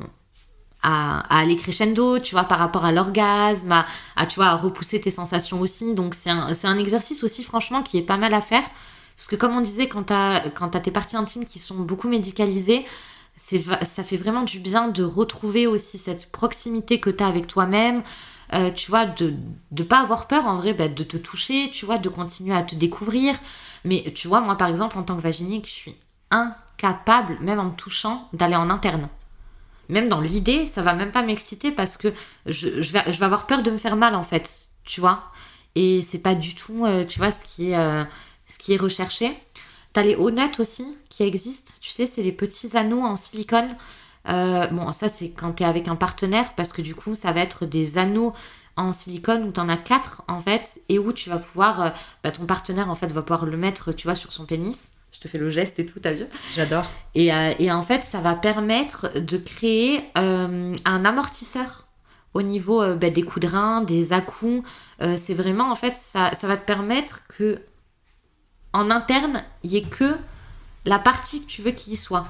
B: à, aller crescendo, tu vois, par rapport à l'orgasme, à, tu vois, repousser tes sensations aussi. Donc c'est un, un exercice aussi, franchement, qui est pas mal à faire. Parce que comme on disait, quand tu as, quand as tes parties intimes qui sont beaucoup médicalisées, ça fait vraiment du bien de retrouver aussi cette proximité que tu as avec toi-même, euh, tu vois, de ne pas avoir peur en vrai bah, de te toucher, tu vois, de continuer à te découvrir. Mais tu vois, moi par exemple, en tant que vaginique, je suis incapable, même en me touchant, d'aller en interne. Même dans l'idée, ça va même pas m'exciter parce que je, vais, je vais avoir peur de me faire mal en fait, tu vois. Et c'est pas du tout, euh, tu vois, ce qui est, euh, ce qui est recherché. T'as les honnêtes aussi qui existent, tu sais, c'est les petits anneaux en silicone euh, bon, ça, c'est quand tu es avec un partenaire, parce que du coup, ça va être des anneaux en silicone où tu en as quatre, en fait, et où tu vas pouvoir, euh, bah, ton partenaire, en fait, va pouvoir le mettre, tu vois, sur son pénis. Je te fais le geste et tout, t'as vu?
A: J'adore.
B: Et, euh, et, en fait, ça va permettre de créer un amortisseur au niveau bah, des coups de rein, des à c'est vraiment, en fait, ça, ça va te permettre que, en interne, il n'y ait que la partie que tu veux qu'il y soit.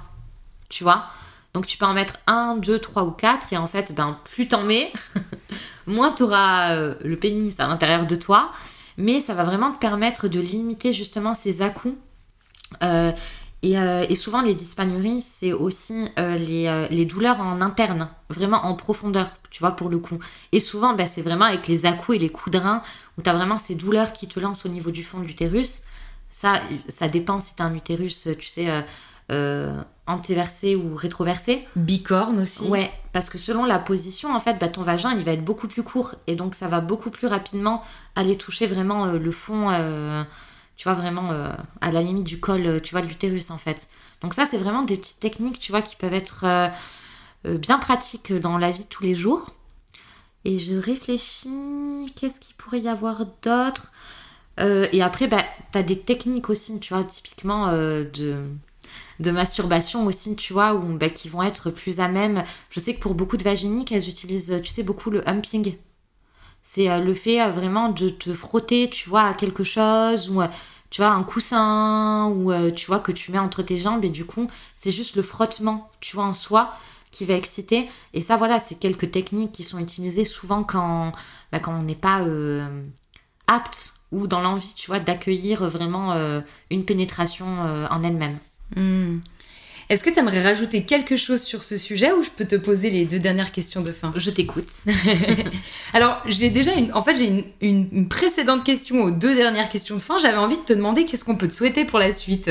B: Tu vois? Donc tu peux en mettre un, deux, trois ou quatre. Et en fait, ben, plus t'en mets, moins tu auras euh, le pénis à l'intérieur de toi. Mais ça va vraiment te permettre de limiter justement ces à-coups. Euh, euh, et, souvent, les dyspanuries, c'est aussi les, douleurs en interne, vraiment en profondeur, tu vois, pour le coup. Et souvent, ben, c'est vraiment avec les à-coups et les coups de rein, où tu as vraiment ces douleurs qui te lancent au niveau du fond de l'utérus. Ça, ça dépend si tu as un utérus, tu sais, antéversé ou rétroversé.
A: Bicorne aussi.
B: Ouais, parce que selon la position, en fait, bah, ton vagin, il va être beaucoup plus court. Et donc, ça va beaucoup plus rapidement aller toucher vraiment euh, le fond, euh, tu vois, vraiment à la limite du col, tu vois, de l'utérus, en fait. Donc ça, c'est vraiment des petites techniques, tu vois, qui peuvent être bien pratiques dans la vie de tous les jours. Et je réfléchis, qu'est-ce qu'il pourrait y avoir d'autre? Et après, bah, tu as des techniques aussi, tu vois, typiquement de de masturbation aussi, tu vois, où, bah, qui vont être plus à même. Je sais que pour beaucoup de vaginiques, elles utilisent, tu sais, beaucoup le humping. C'est euh, le fait euh, vraiment de te frotter, tu vois, à quelque chose, ou euh, tu vois, un coussin, ou tu vois, que tu mets entre tes jambes, et du coup, c'est juste le frottement, tu vois, en soi, qui va exciter. Et ça, voilà, c'est quelques techniques qui sont utilisées souvent quand, bah, quand on n'est pas apte ou dans l'envie, tu vois, d'accueillir vraiment une pénétration en elle-même.
A: Hmm. Est-ce que tu aimerais rajouter quelque chose sur ce sujet ou je peux te poser les deux dernières questions de fin?
B: Je t'écoute.
A: Alors, j'ai déjà une. En fait, j'ai une, précédente question aux deux dernières questions de fin. J'avais envie de te demander qu'est-ce qu'on peut te souhaiter pour la suite?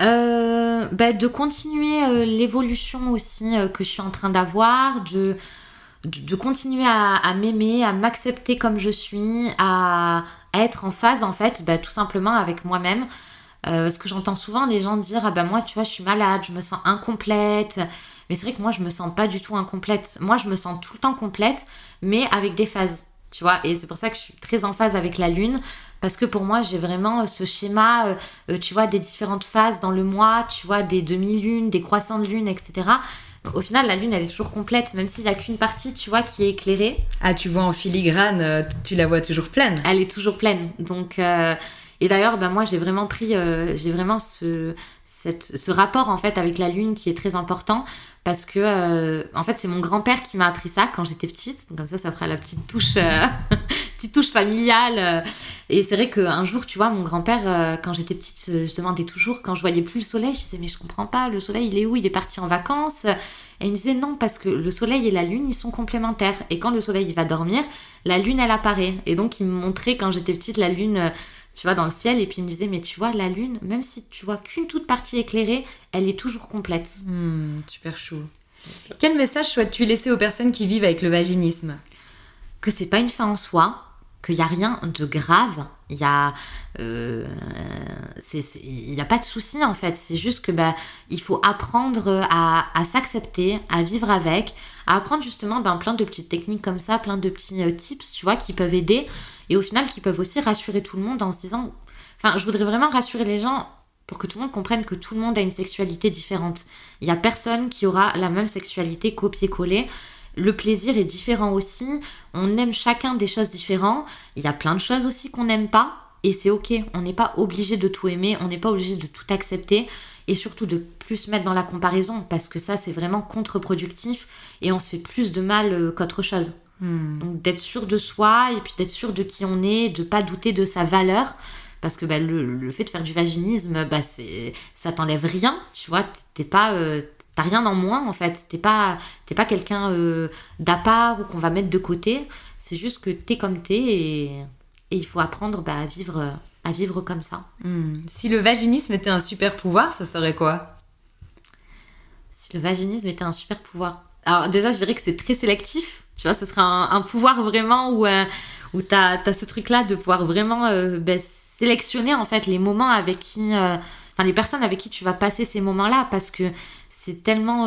B: Euh, bah, De continuer euh, l'évolution aussi euh, que je suis en train d'avoir, de, de, continuer à, m'aimer, à m'accepter comme je suis, à, être en phase en fait, bah, tout simplement avec moi-même. Euh, parce que j'entends souvent les gens dire Ah ben moi, tu vois, je suis malade, je me sens incomplète. Mais c'est vrai que moi, je me sens pas du tout incomplète. Moi, je me sens tout le temps complète, mais avec des phases, tu vois. Et c'est pour ça que je suis très en phase avec la lune. Parce que pour moi, j'ai vraiment ce schéma, euh, euh, tu vois, des différentes phases dans le mois, tu vois, des demi-lunes, des croissants de lune, etc. Au final, la lune, elle est toujours complète, même s'il n'y a qu'une partie, tu vois, qui est éclairée.
A: Ah, tu vois en filigrane, tu la vois toujours pleine.
B: Elle est toujours pleine. Donc, et d'ailleurs, ben moi, j'ai vraiment pris, euh, j'ai vraiment ce, ce rapport en fait avec la lune qui est très important parce que euh, en fait c'est mon grand-père qui m'a appris ça quand j'étais petite. Comme ça ça fera la petite touche euh, petite touche familiale. Et c'est vrai qu'un jour tu vois mon grand-père quand j'étais petite je demandais toujours quand je voyais plus le soleil je disais mais je comprends pas le soleil il est où? Il est parti en vacances. Et il me disait non parce que le soleil et la lune ils sont complémentaires. Et quand le soleil il va dormir la lune elle apparaît. Et donc il me montrait quand j'étais petite la lune tu vois, dans le ciel. Et puis il me disait, mais tu vois, la lune, même si tu vois qu'une toute partie éclairée, elle est toujours complète.
A: Hmm, super chou. Quel message souhaites-tu laisser aux personnes qui vivent avec le vaginisme?
B: Que c'est pas une fin en soi, qu'il n'y a rien de grave. Il y a, euh, a pas de souci en fait. C'est juste que bah, il faut apprendre à, à s'accepter, à vivre avec, à apprendre justement ben, plein de petites techniques comme ça, plein de petits euh, tips, tu vois, qui peuvent aider et au final qui peuvent aussi rassurer tout le monde en se disant, enfin, je voudrais vraiment rassurer les gens pour que tout le monde comprenne que tout le monde a une sexualité différente. Il n'y a personne qui aura la même sexualité copier-coller. Le plaisir est différent aussi. On aime chacun des choses différentes. Il y a plein de choses aussi qu'on n'aime pas. Et c'est ok. On n'est pas obligé de tout aimer. On n'est pas obligé de tout accepter. Et surtout de plus mettre dans la comparaison. Parce que ça, c'est vraiment contre-productif. Et on se fait plus de mal euh, qu'autre chose. Hmm. Donc d'être sûr de soi et puis d'être sûr de qui on est, de pas douter de sa valeur. Parce que bah, le, fait de faire du vaginisme, bah, c'est, ça t'enlève rien, tu vois. T'es pas, euh, t'as rien en moins en fait. T'es pas, t'es pas quelqu'un euh, d'à part ou qu'on va mettre de côté. C'est juste que t'es comme t'es et, et il faut apprendre bah, à vivre, à vivre comme ça.
A: Hmm. Si le vaginisme était un super pouvoir, ça serait quoi?
B: Si le vaginisme était un super pouvoir. Alors déjà, je dirais que c'est très sélectif tu vois, ce serait un, pouvoir vraiment où, euh, où tu as, ce truc-là de pouvoir vraiment euh, ben, sélectionner en fait les moments avec qui. Euh, enfin, les personnes avec qui tu vas passer ces moments-là parce que c'est tellement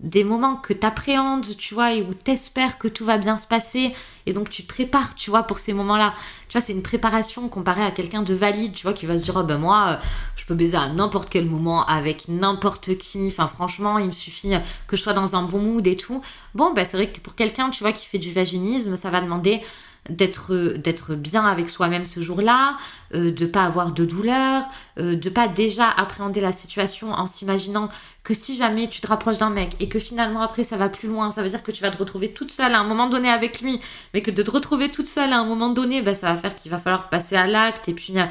B: des moments que tu appréhendes, tu vois, et où tu espères que tout va bien se passer, et donc tu te prépares, tu vois, pour ces moments-là. Tu vois, c'est une préparation comparée à quelqu'un de valide, tu vois, qui va se dire, oh ben moi, je peux baiser à n'importe quel moment, avec n'importe qui, enfin franchement, il me suffit que je sois dans un bon mood et tout. Bon, ben c'est vrai que pour quelqu'un, tu vois, qui fait du vaginisme, ça va demander d'être d'être bien avec soi-même ce jour-là, euh, de pas avoir de douleur, euh, de pas déjà appréhender la situation en s'imaginant que si jamais tu te rapproches d'un mec et que finalement après ça va plus loin, ça veut dire que tu vas te retrouver toute seule à un moment donné avec lui, mais que de te retrouver toute seule à un moment donné, bah, ça va faire qu'il va falloir passer à l'acte et puis euh,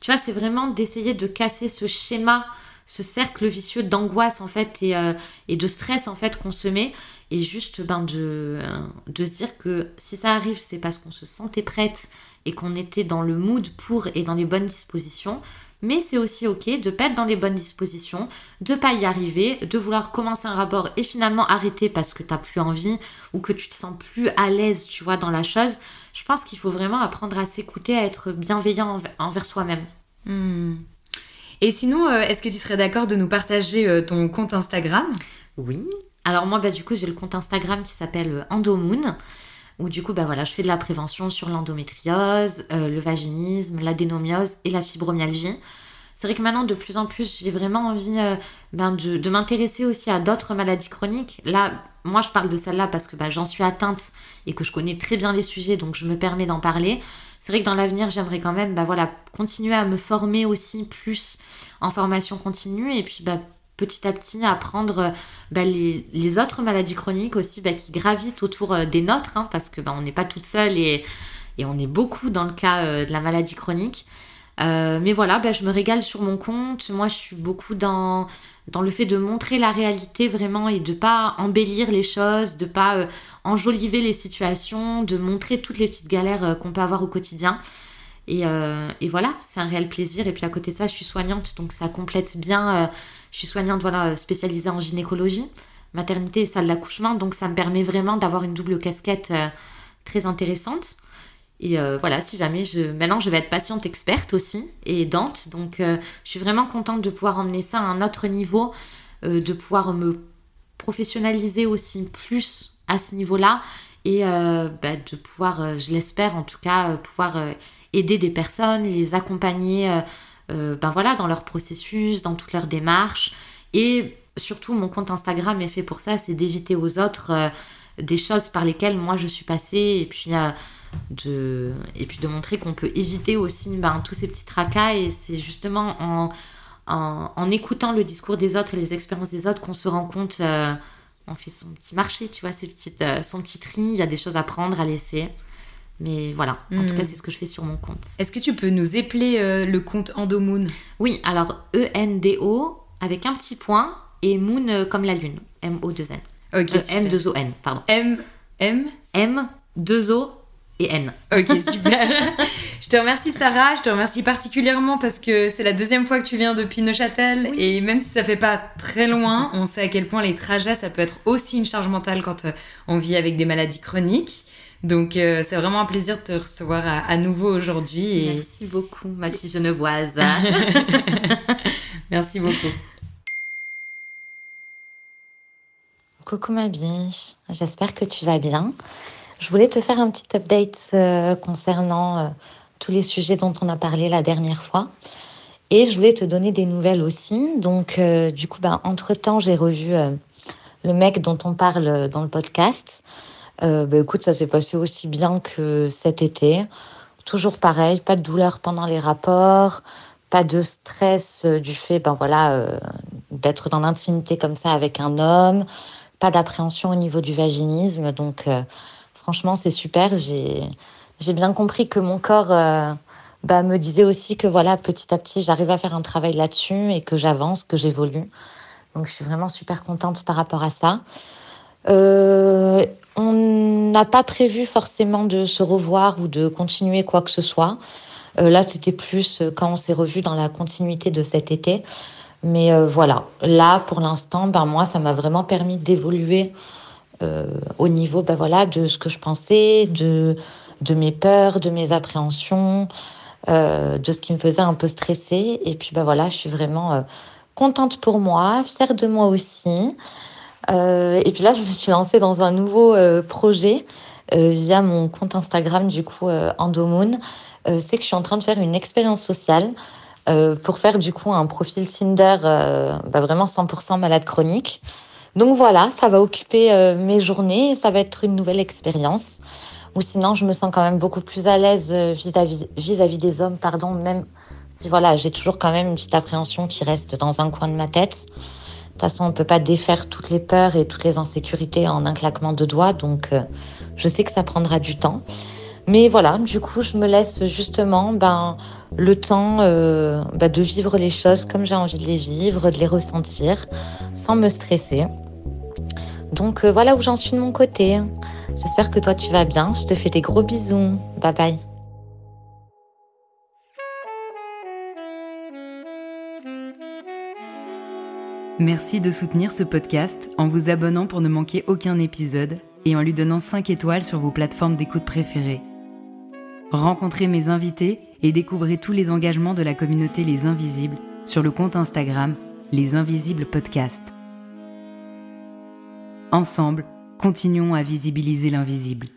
B: tu vois, c'est vraiment d'essayer de casser ce schéma ce cercle vicieux d'angoisse en fait et, euh, et, de stress en fait qu'on se met et juste ben, de, de se dire que si ça arrive c'est parce qu'on se sentait prête et qu'on était dans le mood pour et dans les bonnes dispositions mais c'est aussi ok de pas être dans les bonnes dispositions, de pas y arriver, de vouloir commencer un rapport et finalement arrêter parce que t'as plus envie ou que tu te sens plus à l'aise, tu vois, dans la chose. Je pense qu'il faut vraiment apprendre à s'écouter, à être bienveillant envers soi-même.
A: Hmm. Et sinon, euh, est-ce que tu serais d'accord de nous partager euh, ton compte Instagram?
B: Oui. Alors moi, bah, du coup, j'ai le compte Instagram qui s'appelle euh, Endomoon, où du coup, bah, je fais de la prévention sur l'endométriose, le vaginisme, l'adénomiose et la fibromyalgie. C'est vrai que maintenant, de plus en plus, j'ai vraiment envie ben, de, m'intéresser aussi à d'autres maladies chroniques. Là, moi, je parle de celle-là parce que bah, j'en suis atteinte et que je connais très bien les sujets, donc je me permets d'en parler c'est vrai que dans l'avenir, j'aimerais quand même voilà, continuer à me former aussi plus en formation continue et puis petit à petit apprendre bah, les, les, autres maladies chroniques aussi bah, qui gravitent autour des nôtres, hein, parce que bah, on n'est pas toute seule et, et, on est beaucoup dans le cas de la maladie chronique. Euh, mais voilà, je me régale sur mon compte. Moi, je suis beaucoup dans, dans le fait de montrer la réalité vraiment et de pas embellir les choses, de pas euh, enjoliver les situations, de montrer toutes les petites galères euh, qu'on peut avoir au quotidien. Et, et voilà, c'est un réel plaisir. Et puis à côté de ça, je suis soignante, donc ça complète bien. Je suis soignante voilà, spécialisée en gynécologie, maternité et salle d'accouchement, donc ça me permet vraiment d'avoir une double casquette très intéressante. Et euh, voilà, si jamais je. Maintenant, je vais être patiente experte aussi et aidante. Donc, euh, je suis vraiment contente de pouvoir emmener ça à un autre niveau, euh, de pouvoir me professionnaliser aussi plus à ce niveau-là et bah, de pouvoir, je l'espère en tout cas, pouvoir aider des personnes, les accompagner ben voilà, dans leur processus, dans toute leur démarche. Et surtout, mon compte Instagram est fait pour ça c'est d'éviter aux autres des choses par lesquelles moi je suis passée. Et puis de, et puis de montrer qu'on peut éviter aussi ben, tous ces petits tracas et c'est justement en, en, écoutant le discours des autres et les expériences des autres qu'on se rend compte, euh, on fait son petit marché, tu vois, ses petites, euh, son petit tri, il y a des choses à prendre, à laisser. Mais voilà, en tout cas, hmm. c'est ce que je fais sur mon compte.
A: Est-ce que tu peux nous épeler euh, le compte Endomoon?
B: Oui, alors E-N-D-O avec un petit point et Moon comme la lune, M-O-2-N.
A: Ok,
B: M-2-O-N, pardon.
A: M, M?
B: M-2-O et N.
A: Ok, super. je te remercie Sarah, je te remercie particulièrement parce que c'est la deuxième fois que tu viens depuis Neuchâtel et même si ça fait pas très loin, on sait à quel point les trajets ça peut être aussi une charge mentale quand euh, on vit avec des maladies chroniques. Donc euh, c'est vraiment un plaisir de te recevoir à, nouveau aujourd'hui.
B: Merci beaucoup ma petite genevoise.
A: Merci beaucoup.
C: Coucou ma biche, j'espère que tu vas bien. Je voulais te faire un petit update euh, concernant euh, tous les sujets dont on a parlé la dernière fois. Et je voulais te donner des nouvelles aussi. Donc, euh, du coup, ben, entre-temps, j'ai revu le mec dont on parle dans le podcast. Ben, écoute, ça s'est passé aussi bien que cet été. Toujours pareil, pas de douleur pendant les rapports, pas de stress du fait ben, voilà, d'être dans l'intimité comme ça avec un homme, pas d'appréhension au niveau du vaginisme. Donc, Franchement, c'est super. J'ai bien compris que mon corps euh, bah, me disait aussi que voilà, petit à petit, j'arrive à faire un travail là-dessus et que j'avance, que j'évolue. Donc, je suis vraiment super contente par rapport à ça. Euh, on n'a pas prévu forcément de se revoir ou de continuer quoi que ce soit. Euh, là, c'était plus quand on s'est revu dans la continuité de cet été. Mais voilà, là, pour l'instant, ben, moi, ça m'a vraiment permis d'évoluer euh, au niveau ben voilà, de ce que je pensais, de, de mes peurs, de mes appréhensions, euh, de ce qui me faisait un peu stresser. Et puis ben voilà, je suis vraiment euh, contente pour moi, fière de moi aussi. Et puis là, je me suis lancée dans un nouveau projet via mon compte Instagram, du coup, Endomoon. C'est que je suis en train de faire une expérience sociale pour faire du coup un profil Tinder ben vraiment 100% malade chronique. Donc voilà, ça va occuper euh, mes journées ça va être une nouvelle expérience. Ou sinon, je me sens quand même beaucoup plus à l'aise euh, vis-à-vis vis-à-vis des hommes, pardon, même si voilà, j'ai toujours quand même une petite appréhension qui reste dans un coin de ma tête. De toute façon, on peut pas défaire toutes les peurs et toutes les insécurités en un claquement de doigts, donc euh, je sais que ça prendra du temps. Mais voilà, du coup, je me laisse justement ben, le temps ben, de vivre les choses comme j'ai envie de les vivre, de les ressentir, sans me stresser. Donc euh, voilà où j'en suis de mon côté. J'espère que toi tu vas bien. Je te fais des gros bisous. Bye bye.
A: Merci de soutenir ce podcast en vous abonnant pour ne manquer aucun épisode et en lui donnant 5 étoiles sur vos plateformes d'écoute préférées. Rencontrez mes invités et découvrez tous les engagements de la communauté Les Invisibles sur le compte Instagram Les Invisibles Podcast. Ensemble, continuons à visibiliser l'invisible.